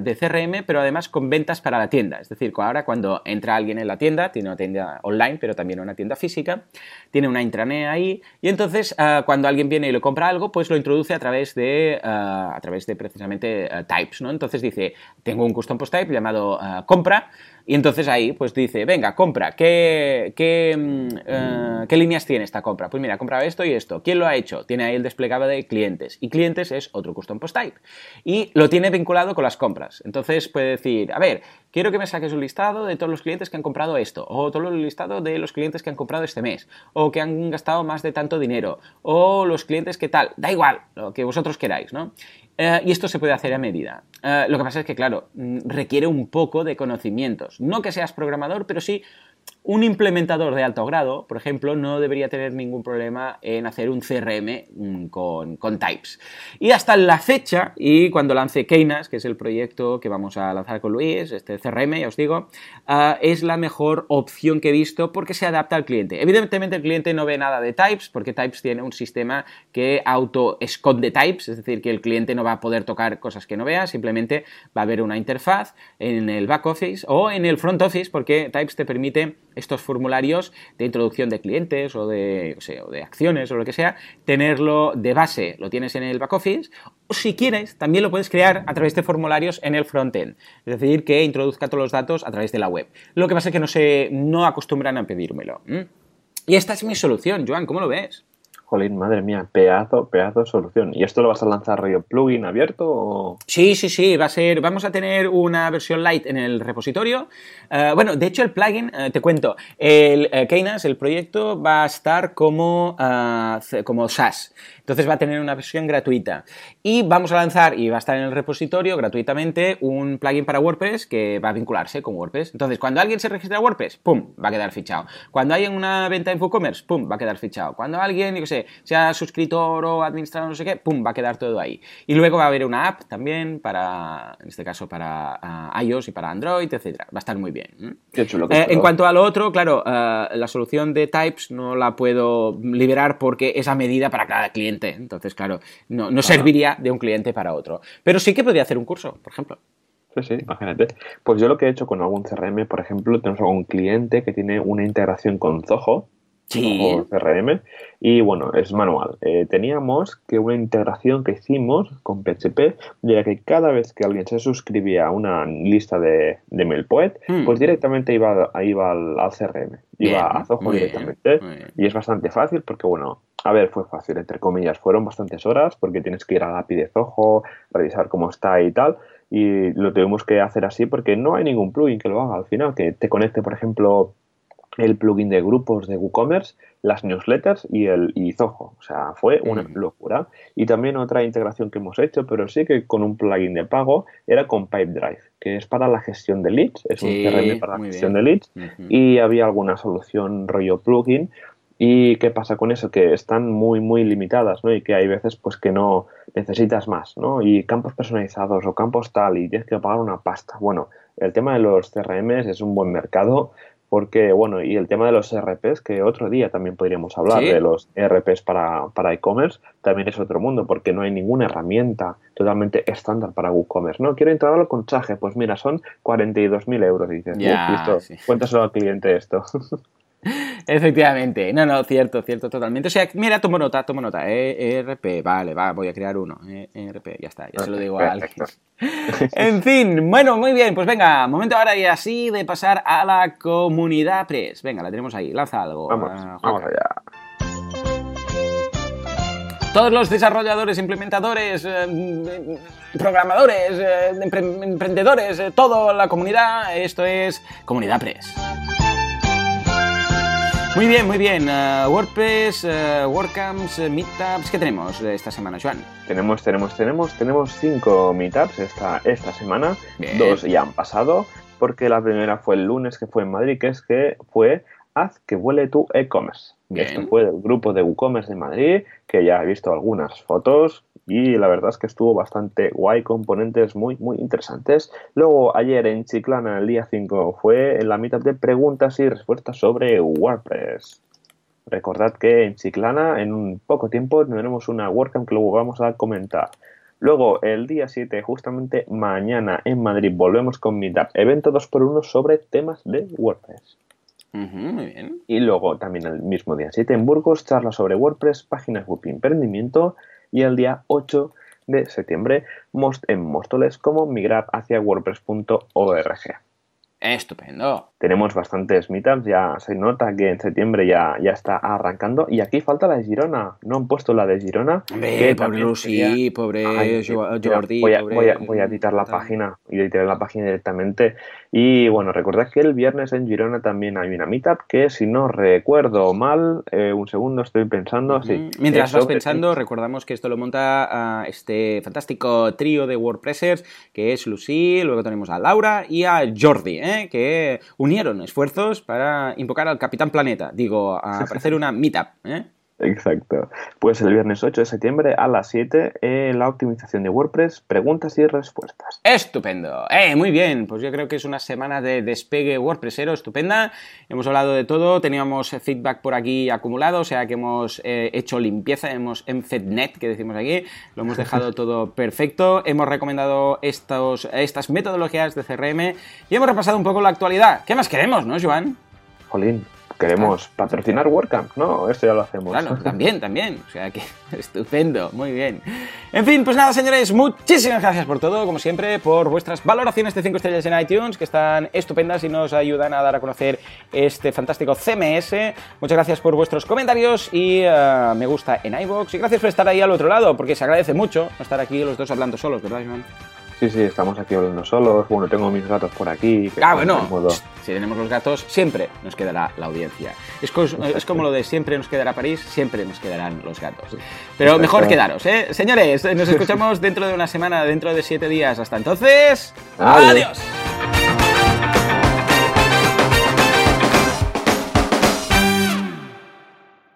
de, CRM, pero además con ventas para la tienda. Es decir, ahora cuando entra alguien en la tienda, tiene una tienda online, pero también una tienda física, tiene una intranet ahí, y entonces cuando alguien viene y le compra algo, pues lo introduce a través de, a través de precisamente types. ¿no? Entonces dice, tengo un custom post type llamado compra, y entonces ahí pues dice, venga, compra, ¿qué, qué, mm, eh, ¿qué líneas tiene esta compra? Pues mira, compra esto y esto. ¿Quién lo ha hecho? Tiene ahí el desplegable de clientes. Y clientes es otro custom post type. Y lo tiene vinculado con las compras. Entonces puede decir, a ver, quiero que me saques un listado de todos los clientes que han comprado esto, o todo el listado de los clientes que han comprado este mes, o que han gastado más de tanto dinero, o los clientes que tal, da igual, lo que vosotros queráis, ¿no? Eh, y esto se puede hacer a medida. Eh, lo que pasa es que, claro, mm, requiere un poco de conocimientos. No que seas programador, pero sí un implementador de alto grado, por ejemplo, no debería tener ningún problema en hacer un CRM mm, con, types. Y hasta la fecha, y cuando lance Keynas, que es el proyecto que vamos a lanzar con Luis, este CRM, ya os digo, ah, es la mejor opción que he visto porque se adapta al cliente. Evidentemente el cliente no ve nada de types porque types tiene un sistema que auto esconde types, es decir, que el cliente no va a poder tocar cosas que no vea, simplemente va a haber una interfaz en el back office o en el front office porque types te permite estos formularios de introducción de clientes o de, o de acciones o lo que sea, tenerlo de base, lo tienes en el back office, o si quieres, también lo puedes crear a través de formularios en el frontend, es decir, que introduzca todos los datos a través de la web. Lo que pasa es que no, se, no acostumbran a pedírmelo. Y esta es mi solución, Joan, ¿cómo lo ves? Jolín, madre mía, pedazo, pedazo solución. ¿Y esto lo vas a lanzar rollo plugin abierto o...? Sí, sí, sí, va a ser, vamos a tener una versión light en el repositorio. Eh, bueno, de hecho el plugin, eh, te cuento, el uh, el proyecto, va a estar como, como SaaS. Entonces va a tener una versión gratuita. Y vamos a lanzar, y va a estar en el repositorio gratuitamente, un plugin para WordPress que va a vincularse con WordPress. Entonces, cuando alguien se registra a WordPress, ¡pum! va a quedar fichado. Cuando hay una venta en WooCommerce, ¡pum! va a quedar fichado. Cuando alguien, yo sé, sea suscriptor o administrador, no sé qué, ¡pum! va a quedar todo ahí. Y luego va a haber una app también para, en este caso, para ah, iOS y para Android, etcétera. Va a estar muy bien. Qué chulo, eh, en cuanto a lo otro, claro, eh, la solución de types no la puedo liberar porque es a medida para cada cliente entonces, claro, no, serviría de un cliente para otro. Pero sí que podría hacer un curso, por ejemplo. Sí, sí, imagínate. Pues yo lo que he hecho con algún CRM, por ejemplo, tenemos algún cliente que tiene una integración con Zoho, sí. CRM, y bueno, es manual. Eh, teníamos que una integración que hicimos con PHP, de que cada vez que alguien se suscribía a una lista de, de MailPoet, hmm. pues directamente iba, iba al, CRM, iba a Zoho directamente. y es bastante fácil porque, bueno, a ver, fue fácil, entre comillas. Fueron bastantes horas porque tienes que ir a la API de Zoho, revisar cómo está y tal. y lo tuvimos que hacer así porque no hay ningún plugin que lo haga al final, que te conecte, por ejemplo, el plugin de grupos de WooCommerce, las newsletters y el y Zoho. O sea, fue una locura. Y también otra integración que hemos hecho, pero sí que con un plugin de pago, era con Pipedrive, que es para la gestión de leads, es un CRM para la gestión de leads. Y había alguna solución rollo plugin. ¿Y qué pasa con eso? Que están muy, muy limitadas, ¿no? Y que hay veces, pues, que no necesitas más, ¿no? Y campos personalizados o campos tal y tienes que pagar una pasta. Bueno, el tema de los CRMs es un buen mercado, porque, bueno, y el tema de los ERPs, que otro día también podríamos hablar de los ERPs para, para e-commerce, también es otro mundo, porque no hay ninguna herramienta totalmente estándar para WooCommerce, ¿no? Quiero entrar al contraje, pues mira, son 42.000 euros, dices, listo, cuéntaselo al cliente esto. Efectivamente, no, no, cierto, cierto, totalmente. O sea, mira, tomo nota, tomo nota. ERP, vale, va, voy a crear uno. ERP, ya está, ya se lo digo a alguien. en fin, bueno, muy bien, pues venga, momento ahora y así de pasar a la comunidad Press. Venga, la tenemos ahí, lanza algo. Vamos, ah, vamos allá. Todos los desarrolladores, implementadores, eh, programadores, eh, emprendedores, eh, toda la comunidad, esto es Comunidad Press. Muy bien, muy bien. Uh, WordPress, uh, WordCamps, uh, Meetups, ¿qué tenemos esta semana, Joan? Tenemos, tenemos, tenemos, tenemos cinco Meetups esta, esta semana. Dos ya han pasado, porque la primera fue el lunes, que fue en Madrid, que es que fue Haz que vuele tu e-commerce. Esto fue el grupo de WooCommerce de Madrid, que ya he visto algunas fotos, y la verdad es que estuvo bastante guay, componentes muy, muy interesantes. Luego, ayer en Chiclana, el día 5, fue en la mitad de preguntas y respuestas sobre WordPress. Recordad que en Chiclana, en un poco tiempo, tendremos una WordCamp que luego vamos a comentar. Luego, el día 7, justamente mañana en Madrid, volvemos con Meetup, evento 2x1 sobre temas de WordPress. Muy bien. Y luego, también el mismo día 7 en Burgos, charla sobre WordPress, páginas web y emprendimiento y el día 8 de septiembre en Móstoles como migrar hacia wordpress.org. Estupendo. Tenemos bastantes meetups, ya se nota que en septiembre ya, ya está arrancando. Y aquí falta la de Girona, no han puesto la de Girona. pobre Lucy, pobre Jordi. Voy a, voy, a, editar la página y editar la página directamente. Y bueno, recordad que el viernes en Girona también hay una meetup que, si no recuerdo mal, eh, un segundo estoy pensando. Mientras vas pensando, recordamos que esto lo monta este fantástico trío de WordPressers que es Lucy, luego tenemos a Laura y a Jordi. ¿eh? Que unieron esfuerzos para invocar al Capitán Planeta, digo, para hacer una meetup. ¿eh? Exacto. Pues el viernes 8 de septiembre a las 7 en la optimización de WordPress, preguntas y respuestas. Estupendo. Eh, muy bien. Pues yo creo que es una semana de despegue WordPressero estupenda. Hemos hablado de todo, teníamos feedback por aquí acumulado, o sea que hemos eh, hecho limpieza, hemos en FedNet, que decimos aquí, lo hemos dejado todo perfecto. Hemos recomendado estos, estas metodologías de CRM y hemos repasado un poco la actualidad. ¿Qué más queremos, no, Joan? Jolín, queremos patrocinar WordCamp, ¿no? Esto ya lo hacemos. Claro, también, también. O sea que estupendo, muy bien. En fin, pues nada, señores, muchísimas gracias por todo, como siempre, por vuestras valoraciones de 5 estrellas en iTunes, que están estupendas y nos ayudan a dar a conocer este fantástico CMS. Muchas gracias por vuestros comentarios y eh, me gusta en iVoox. Y gracias por estar ahí al otro lado, porque se agradece mucho estar aquí los dos hablando solos, ¿verdad, Joan? Sí, sí, estamos aquí hablando solos. Bueno, tengo mis gatos por aquí. ah, bueno, si tenemos los gatos, siempre nos quedará la audiencia. Es, es, como lo de siempre nos quedará París, siempre nos quedarán los gatos. Pero mejor quedaros, ¿eh? Señores, nos escuchamos dentro de una semana, dentro de siete días. Hasta entonces, adiós.